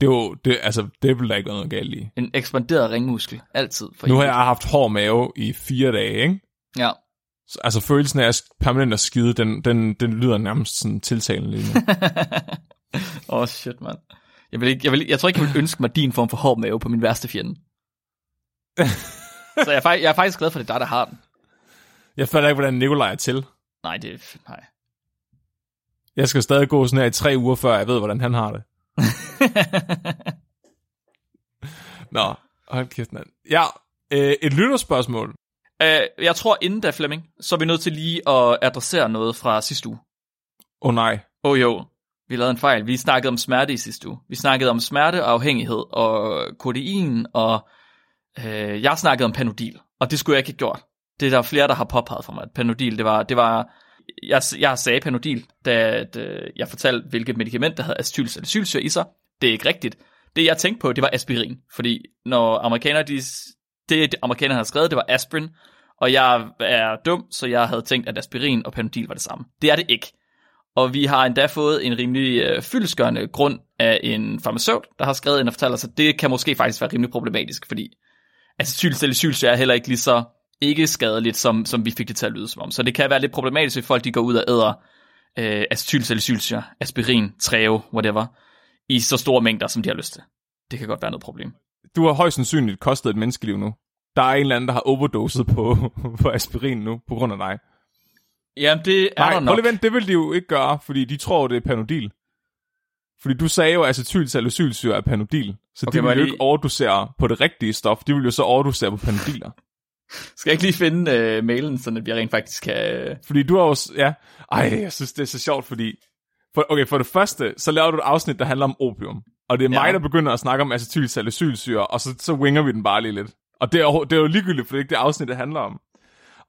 Det er jo, det, altså, det vil der ikke være noget galt i. En ekspanderet ringmuskel. Altid. For Nu har jeg haft hård mave i fire dage, ikke? Ja. Så, altså følelsen af at permanent at skide, den, den, den lyder nærmest sådan tiltalende lige nu. Åh, oh, shit, mand. Jeg, vil ikke, jeg, vil, jeg tror ikke, jeg vil ønske mig din form for hård mave på min værste fjende. Så jeg er, faktisk, jeg er faktisk glad for, at det er dig, der har den. Jeg fatter ikke, hvordan Nikolaj er til. Nej, det er... Nej. Jeg skal stadig gå sådan her i tre uger, før jeg ved, hvordan han har det. Nå, hold kæft, mand. Ja, øh, et lytterspørgsmål. Uh, jeg tror, inden da, Flemming, så er vi nødt til lige at adressere noget fra sidste uge. Åh oh, nej. Åh oh, jo, vi lavede en fejl. Vi snakkede om smerte i sidste uge. Vi snakkede om smerte og afhængighed og kodein, og øh, jeg snakkede om Panodil, og det skulle jeg ikke have gjort. Det er der flere, der har påpeget for mig, at Panodil, det var, det var jeg, jeg sagde Panodil, da at, øh, jeg fortalte, hvilket medicament, der havde acetylsalicylsyre i sig. Det er ikke rigtigt. Det jeg tænkte på, det var aspirin, fordi når amerikanere, de, det amerikanerne havde skrevet, det var aspirin, og jeg er dum, så jeg havde tænkt, at aspirin og Panodil var det samme. Det er det ikke. Og vi har endda fået en rimelig øh, fyldeskørende grund af en farmaceut, der har skrevet ind og fortalt os, at det kan måske faktisk være rimelig problematisk, fordi altså, acetylsalicylsyre er heller ikke lige så ikke skadeligt, som, som vi fik det til at lyde som om. Så det kan være lidt problematisk, hvis folk de går ud og æder øh, acetylsalicylsyre, aspirin, treo, whatever, i så store mængder, som de har lyst til. Det kan godt være noget problem. Du har højst sandsynligt kostet et menneskeliv nu. Der er en eller anden, der har overdoset på, på aspirin nu, på grund af dig. Jamen, det er Nej, der nok. vent, det vil de jo ikke gøre, fordi de tror, det er Panodil. Fordi du sagde jo, at acetylsalicylsyre er Panodil. Så Okay, de vil jo lige- ikke overdosere på det rigtige stof. De vil jo så overdosere på Panodiler. Skal jeg ikke lige finde øh, mailen, så vi rent faktisk kan... Øh... Fordi du har jo... Ja. Ej, jeg synes, det er så sjovt, fordi... For, okay, for det første, så laver du et afsnit, der handler om opium. Og det er mig, Ja. der begynder at snakke om acetylsalicylsyre, og så, så winger vi den bare lige lidt. Og det er, jo- det er jo ligegyldigt, for det er ikke det afsnit, det handler om.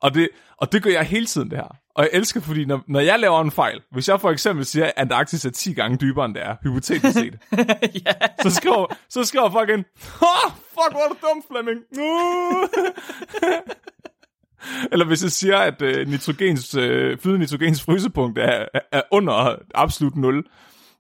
Og det, og det gør jeg hele tiden, det her. Og jeg elsker, fordi når, når jeg laver en fejl, hvis jeg for eksempel siger, at Antarktis er 10 gange dybere, end det er, hypotetisk set, ja. så skriver, så skriver folk ind, oh, fuck, hvor er du dum, Flemming. Uh. Eller hvis jeg siger, at øh, nitrogens, øh, flydende nitrogens frysepunkt er, er, er under absolut 0.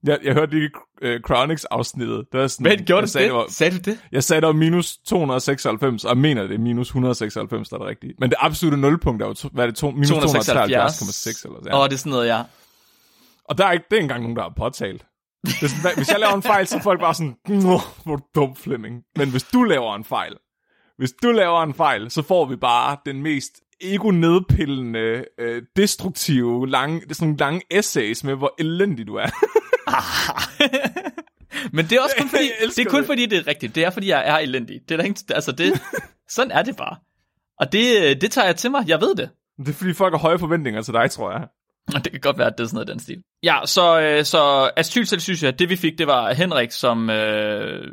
Jeg, jeg hørte lige øh, Chronics-afsnittet. Der er sådan, Men gjorde jeg sagde, det? var, Sagde du det? jeg sagde, der var minus 296, og jeg mener, det er minus 196, der er det rigtige. Men det absolutte nulpunkt er jo, hvad er det, to, minus 273,6 eller Åh, sådan. oh, det er sådan noget, ja. Og der er ikke, det er engang nogen, der har påtalt. Det er sådan, hvad- hvis jeg laver en fejl, så er folk bare sådan, hvor du dum, Flemming. Men hvis du laver en fejl, hvis du laver en fejl, så får vi bare den mest ego-nedpillende, øh, destruktive, lange, det sådan nogle lange essays med, hvor elendig du er. Men det er også kun fordi, det er kun det. fordi, det er rigtigt. Det er fordi, jeg er elendig. Det er der ikke, altså det, sådan er det bare. Og det, det tager jeg til mig. Jeg ved det. det er fordi, folk har høje forventninger til dig, tror jeg. Og det kan godt være, at det er sådan noget den stil. Ja, så, øh, så acetylsalicylsyre, det vi fik, det var Henrik, som... Øh,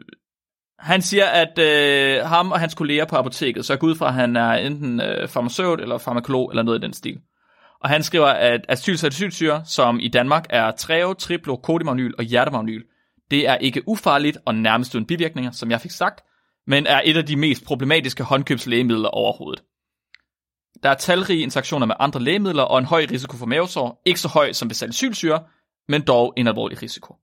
han siger, at øh, ham og hans kolleger på apoteket, så går ud fra, at han er enten øh, farmaceut eller farmakolog eller noget i den stil. Og han skriver, at acetylsalicylsyre, som i Danmark er treo, triplo, kodimagnyl og hjertemagnyl, det er ikke ufarligt og nærmest uden bivirkninger, som jeg fik sagt, men er et af de mest problematiske håndkøbslægemidler overhovedet. Der er talrige interaktioner med andre lægemidler og en høj risiko for mavesår, ikke så høj som ved salicylsyre, men dog en alvorlig risiko.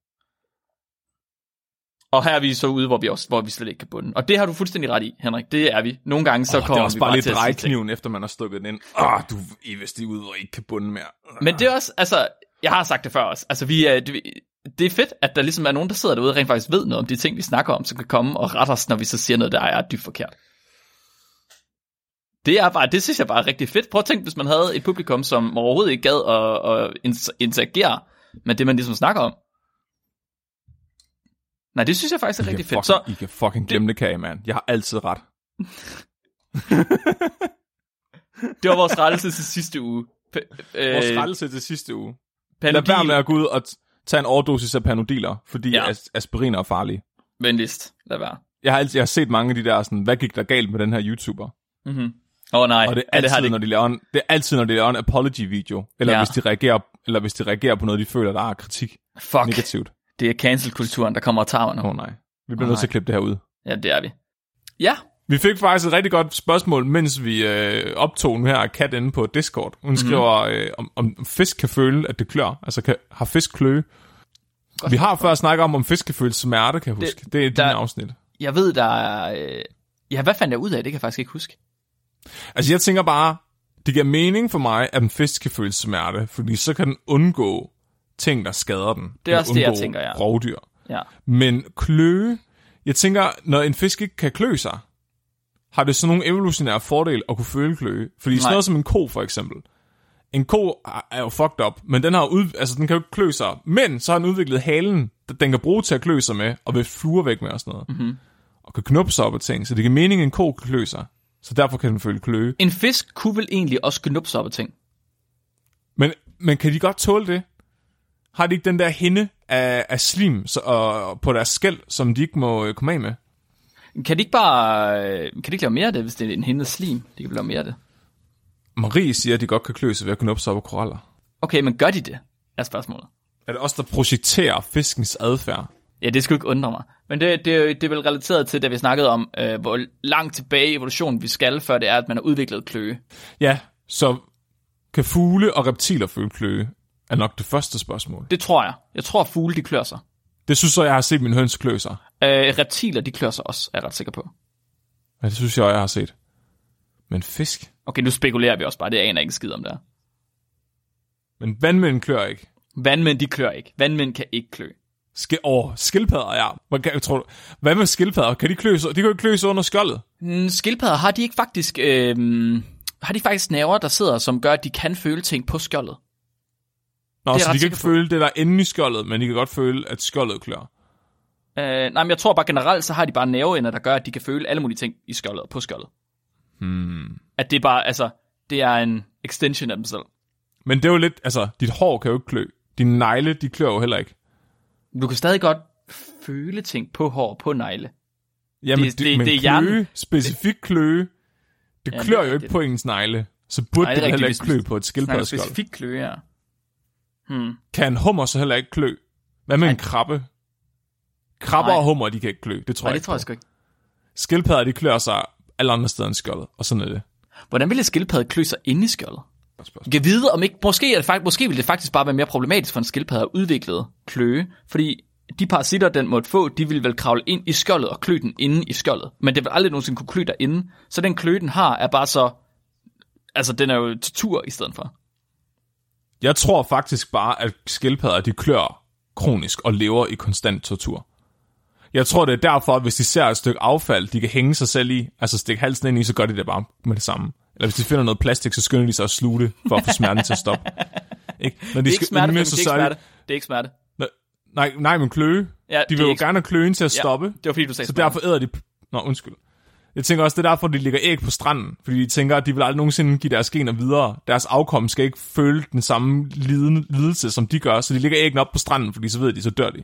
Og her er vi så ude, hvor vi, også, hvor vi slet ikke kan bunde. Og det har du fuldstændig ret i, Henrik. Det er vi. Nogle gange så Oh, det kommer er også vi bare bare lidt til at sige ting. drejekniven, efter man har stukket den ind. Åh, oh, du er vist ude, hvor I ikke kan bunde mere. Men det er også, altså, jeg har sagt det før også. Altså, vi er, det, det er fedt, at der ligesom er nogen, der sidder derude og rent faktisk ved noget om de ting, vi snakker om, så kan komme og rette os, når vi så siger noget, der er dybt forkert. Det er bare, det synes jeg bare er rigtig fedt. Prøv at tænke, hvis man havde et publikum, som overhovedet ikke gad at, at interagere med det, man ligesom snakker om. Nej, det synes jeg faktisk er I rigtig fucking, fedt. Så I kan fucking glemme det, kage, mand. Jeg har altid ret. det var vores rettelse til sidste uge. P- Vores øh, rettelse til sidste uge. Panodil, Lad være med at gå ud og t- tage en overdosis af panodiler, fordi Ja. ja. as- aspirin er farlig. venligst. Lad være. Jeg har, altid, jeg har set mange af de der, sådan, hvad gik der galt med den her YouTuber? Mhm. Åh oh, nej, Og det ja, er, det har altid, det når de laver en, det er altid, når de laver en apology-video, eller, Ja. ja. hvis de reagerer, eller hvis de reagerer på noget, de føler, der er kritik Fuck, negativt. Det er cancel-kulturen, der kommer og tager mig nu. Åh oh, nej. Vi bliver Åh, nødt til at klippe det her ud. Ja, det er vi. Ja, Vi fik faktisk et rigtig godt spørgsmål, mens vi øh, optog nu her Kat inde på Discord. Hun skriver, øh, om, om fisk kan føle, at det klør. Altså, kan, har fisk kløe? Godt. Vi har før snakket om, om fisk kan føle smerte, kan jeg huske. Det, er der- dine afsnit. jeg ved, der er... Øh... Ja, hvad fandt jeg ud af? Det kan jeg faktisk ikke huske. Altså, jeg tænker bare, det giver mening for mig, at en fisk kan føle smerte, fordi så kan den undgå ting, der skader den. Det er også det, jeg tænker, ja. Rovdyr. Ja. Men kløe, jeg tænker, når en fisk ikke kan klø sig, har det sådan nogle evolutionære fordele at kunne føle kløe. Fordi sådan Nej. noget som en ko, for eksempel. En ko er- jo fucked up, men den har ud, altså den kan jo ikke klø sig. Men så har den udviklet halen, der den kan bruge til at klø sig med, og vil fluer væk med og sådan noget. Mm-hmm. Og kan knuppe sig op af ting, så det giver mening, at en ko kan klø sig. Så derfor kan den føle kløe. En fisk kunne vel egentlig også knuppe sig op af ting. Men, men kan de godt tåle det? Har de ikke den der hinde af, af slim så, og, på deres skæld, som de ikke må øh, komme af med? Kan de ikke bare... øh, Kan de ikke lave mere af det, hvis det er en hindet slim? De kan lave mere af det. Marie siger, at de godt kan klø sig ved at op af koraller. Okay, men gør de det? Er spørgsmålet. Er det også der projekterer fiskens adfærd? Ja, det skulle ikke undre mig. Men det, det, er det er vel relateret til, da vi snakkede om, øh, hvor langt tilbage i evolutionen vi skal, før det er, at man har udviklet kløe. Ja, så kan fugle og reptiler føle kløe? Er nok det første spørgsmål. Det tror jeg. Jeg tror, at fugle de klør sig. Det synes jeg, jeg har set min høns klø sig. Øh, reptiler, de klør sig også, er jeg ret sikker på. Ja, det synes jeg, jeg har set. Men fisk? Okay, nu spekulerer vi også bare. Det aner jeg ikke skid om der. Men vandmænd klør ikke. Vandmænd, de klør ikke. Vandmænd kan ikke klø. Sk- oh, skildpadder, ja. Hvad, kan, tror du, hvad med skildpadder? Kan de klø sig? De kan jo ikke klø sig under skjoldet. Mm, skildpadder, har de ikke faktisk... Øh, har de faktisk nerver, der sidder, som gør, at de kan føle ting på skjoldet? Nå, Det så de kan ikke føle det, der er inde i skjoldet, men de kan godt føle, at skjoldet klør. Øh, nej, men jeg tror bare generelt, så har de bare nerveender, der gør, at de kan føle alle mulige ting i skjoldet og på skjoldet. Hmm. At det er bare, altså, det er en extension af dem selv. Men det er jo lidt, altså, dit hår kan jo ikke klø. Dine negle, de klør jo heller ikke. Du kan stadig godt føle ting på hår og på negle. Jamen, Det- det, det- det, men det er kløe, hjernen. specifikt kløe, det Ja, klør det jo ikke rigtigt. på ens negle. Så burde Nej, det, det er heller ikke klø på et Snakker skildpaddeskjold. specifikt kløe, ja. Hmm. Kan en hummer så heller ikke klø? Hvad med Nej. en krabbe? Krabber Nej. og hummer, de kan ikke klø. Det tror Nej, jeg det ikke tror jeg sgu ikke. Skildpadder, de klør sig alle andre steder end skjoldet, og sådan er det. Hvordan ville skildpadde klø sig inde i skjoldet? Spørgsmål. Jeg kan vide, om ikke, måske, er det faktisk, måske ville det faktisk bare være mere problematisk for en skildpadde at udvikle kløe, fordi de parasitter, den måtte få, de ville vel kravle ind i skjoldet og klø den inde i skjoldet. Men det vil aldrig nogensinde kunne klø derinde. Så den kløe, den har, er bare så... Altså, den er jo tortur i stedet for. Jeg tror faktisk bare, at skildpadder, de klør kronisk og lever i konstant tortur. Jeg tror, det er derfor, at hvis de ser et stykke affald, de kan hænge sig selv i, altså stikke halsen ind i, så gør de det bare med det samme. Eller hvis de finder noget plastik, så skynder de sig at sluge det, for at få smerten til at stoppe. Ikke? Når de Det er ikke smerte, yngle, det er ikke er smerte. Det er ikke smerte. Nej, nej, men kløe. Ja, De vil jo ikke- gerne have kløen til at stoppe. Ja, det var fordi, du sagde Så smerte. derfor æder de... Nå, undskyld. Jeg tænker også, det er derfor, de ligger æg på stranden. Fordi de tænker, at de vil aldrig nogensinde give deres gener videre. Deres afkom skal ikke føle den samme lidelse, som de gør. Så de ligger æggene op på stranden, fordi så ved de, så dør de.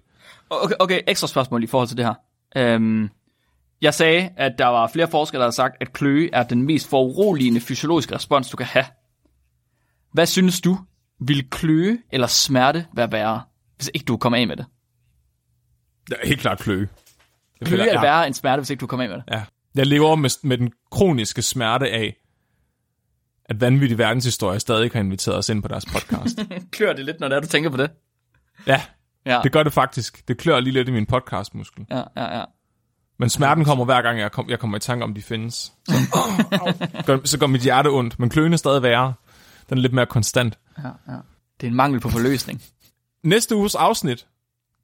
Okay, okay, ekstra spørgsmål i forhold til det her. Øhm, jeg sagde, at der var flere forskere, der har sagt, at kløe er den mest foruroligende fysiologiske respons, du kan have. Hvad synes du, vil kløe eller smerte være værre, hvis ikke du kommer af med det? Er helt klart kløe. Det Kløe vil jeg- er værre end smerte, hvis ikke du kommer af med det. Ja. Jeg lever med, med den kroniske smerte af, at vanvittig verdenshistorie stadig har inviteret os ind på deres podcast. Klør det lidt, når det er, du tænker på det? ja, Ja, det gør det faktisk. Det klør lige lidt i min podcastmuskel. ja, ja, ja. Men smerten kommer hver gang, jeg, kom, jeg kommer i tanke om, de findes. Så, gør, så går mit hjerte ondt, men kløen er stadig værre. Den er lidt mere konstant. ja, ja. Det er en mangel på forløsning. Næste uges afsnit,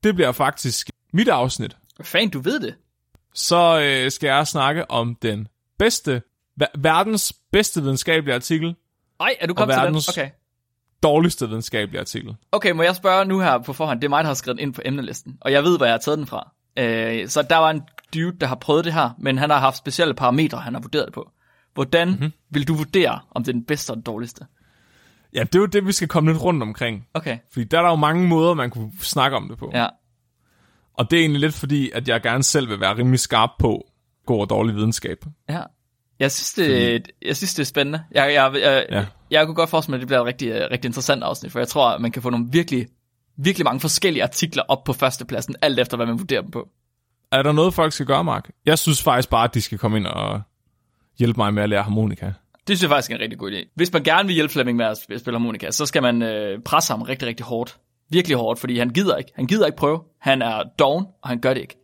det bliver faktisk mit afsnit. Fanden, du ved det? Så øh, skal jeg snakke om den bedste, ver- verdens bedste videnskabelige artikel, Ej, er du kommet til den? Okay. dårligste videnskabelige artikel. Okay, må jeg spørge nu her på forhånd? Det er mig, der har skrevet ind på emnelisten, og jeg ved, hvor jeg har taget den fra. Øh, så der var en dude, der har prøvet det her, men han har haft specielle parametre, han har vurderet det på. Hvordan mm-hmm. vil du vurdere, om det er den bedste og den dårligste? Ja, det er jo det, vi skal komme lidt rundt omkring. Okay, Fordi der er der jo mange måder, man kunne snakke om det på. ja. Og det er egentlig lidt fordi, at jeg gerne selv vil være rimelig skarp på god og dårlig videnskab. Ja. Jeg synes, det, jeg synes, det er spændende. Jeg, jeg, jeg, Ja. jeg kunne godt forestille mig, at det bliver et rigtig, rigtig interessant afsnit, for jeg tror, at man kan få nogle virkelig, virkelig mange forskellige artikler op på førstepladsen, alt efter, hvad man vurderer dem på. Er der noget, folk skal gøre, Mark? Jeg synes faktisk bare, at de skal komme ind og hjælpe mig med at lære harmonika. Det synes jeg faktisk er en rigtig god idé. Hvis man gerne vil hjælpe Flemming med at sp- spille harmonika, så skal man øh, presse ham rigtig, rigtig hårdt. Virkelig hårdt, fordi han gider ikke. Han gider ikke prøve. Han er doven, og han gør det ikke.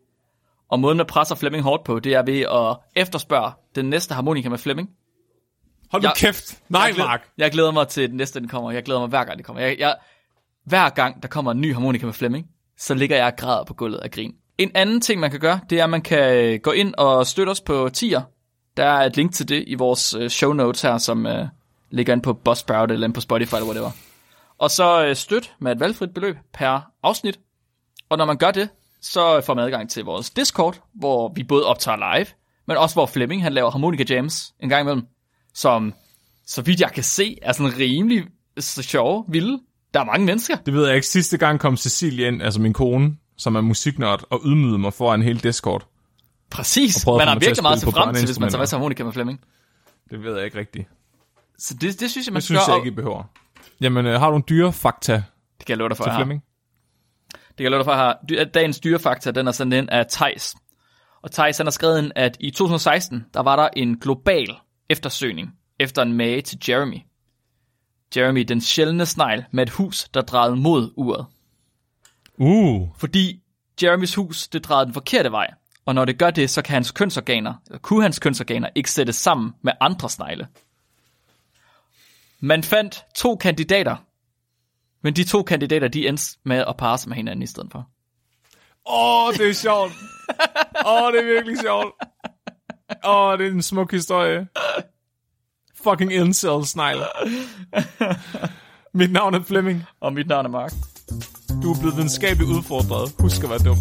Og måden, man presser Flemming hårdt på, det er ved at efterspørge den næste harmonika med Flemming. Hold nu Jeg- kæft. Nej, jeg glæder, Mark. Jeg glæder mig til den næste, den kommer. Jeg glæder mig hver gang, det kommer. Jeg, jeg, hver gang, der kommer en ny harmonika med Flemming, så ligger jeg og græder på gulvet af grin. En anden ting, man kan gøre, det er, at man kan gå ind og støtte os på tier. Der er et link til det i vores øh, show notes her, som øh, ligger inde på Buzzsprout eller inde på Spotify eller whatever. Og så øh, støt med et valgfrit beløb per afsnit. Og når man gør det, så får man adgang til vores Discord, hvor vi både optager live, men også hvor Flemming han laver harmonika jams en gang imellem, som så vidt jeg kan se, er sådan rimelig så sjove, vilde. Der er mange mennesker. Det ved jeg ikke. Sidste gang kom Cecilie ind, altså min kone, som er musiknørd, og ydmygede mig foran hele Discord. Præcis. At Man har til at virkelig meget til på frem til, hvis man tager med sig harmonika med Flemming. Det ved jeg ikke rigtigt. Så det, det synes jeg, man Det synes jeg ikke, I behøver. Jamen, øh, har du en dyre fakta Det kan jeg love dig for, jeg. Flemming? Det kan jeg love dig for, jeg har. At Dagens dyrefakta, den er sendt ind af Tejs. Og Tejs han har skrevet ind, at i 2016, der var der en global eftersøgning efter en mage til Jeremy. Jeremy, den sjældne snegl med et hus, der drejede mod uret. Uh, Fordi Jeremys hus, det drejede den forkerte vej. Og når det gør det, så kan hans kønsorganer, eller kunne hans kønsorganer ikke sættes sammen med andre snegle. Man fandt to kandidater, men de to kandidater, de endte med at parre sig med hinanden i stedet for. Åh, oh, det er sjovt. Åh, oh, det er virkelig sjovt. Åh, oh, det er en smuk historie. Fucking incel snegl. Mit navn er Flemming. Og mit navn er Mark. Du er blevet videnskabeligt udfordret. Husk at være dum.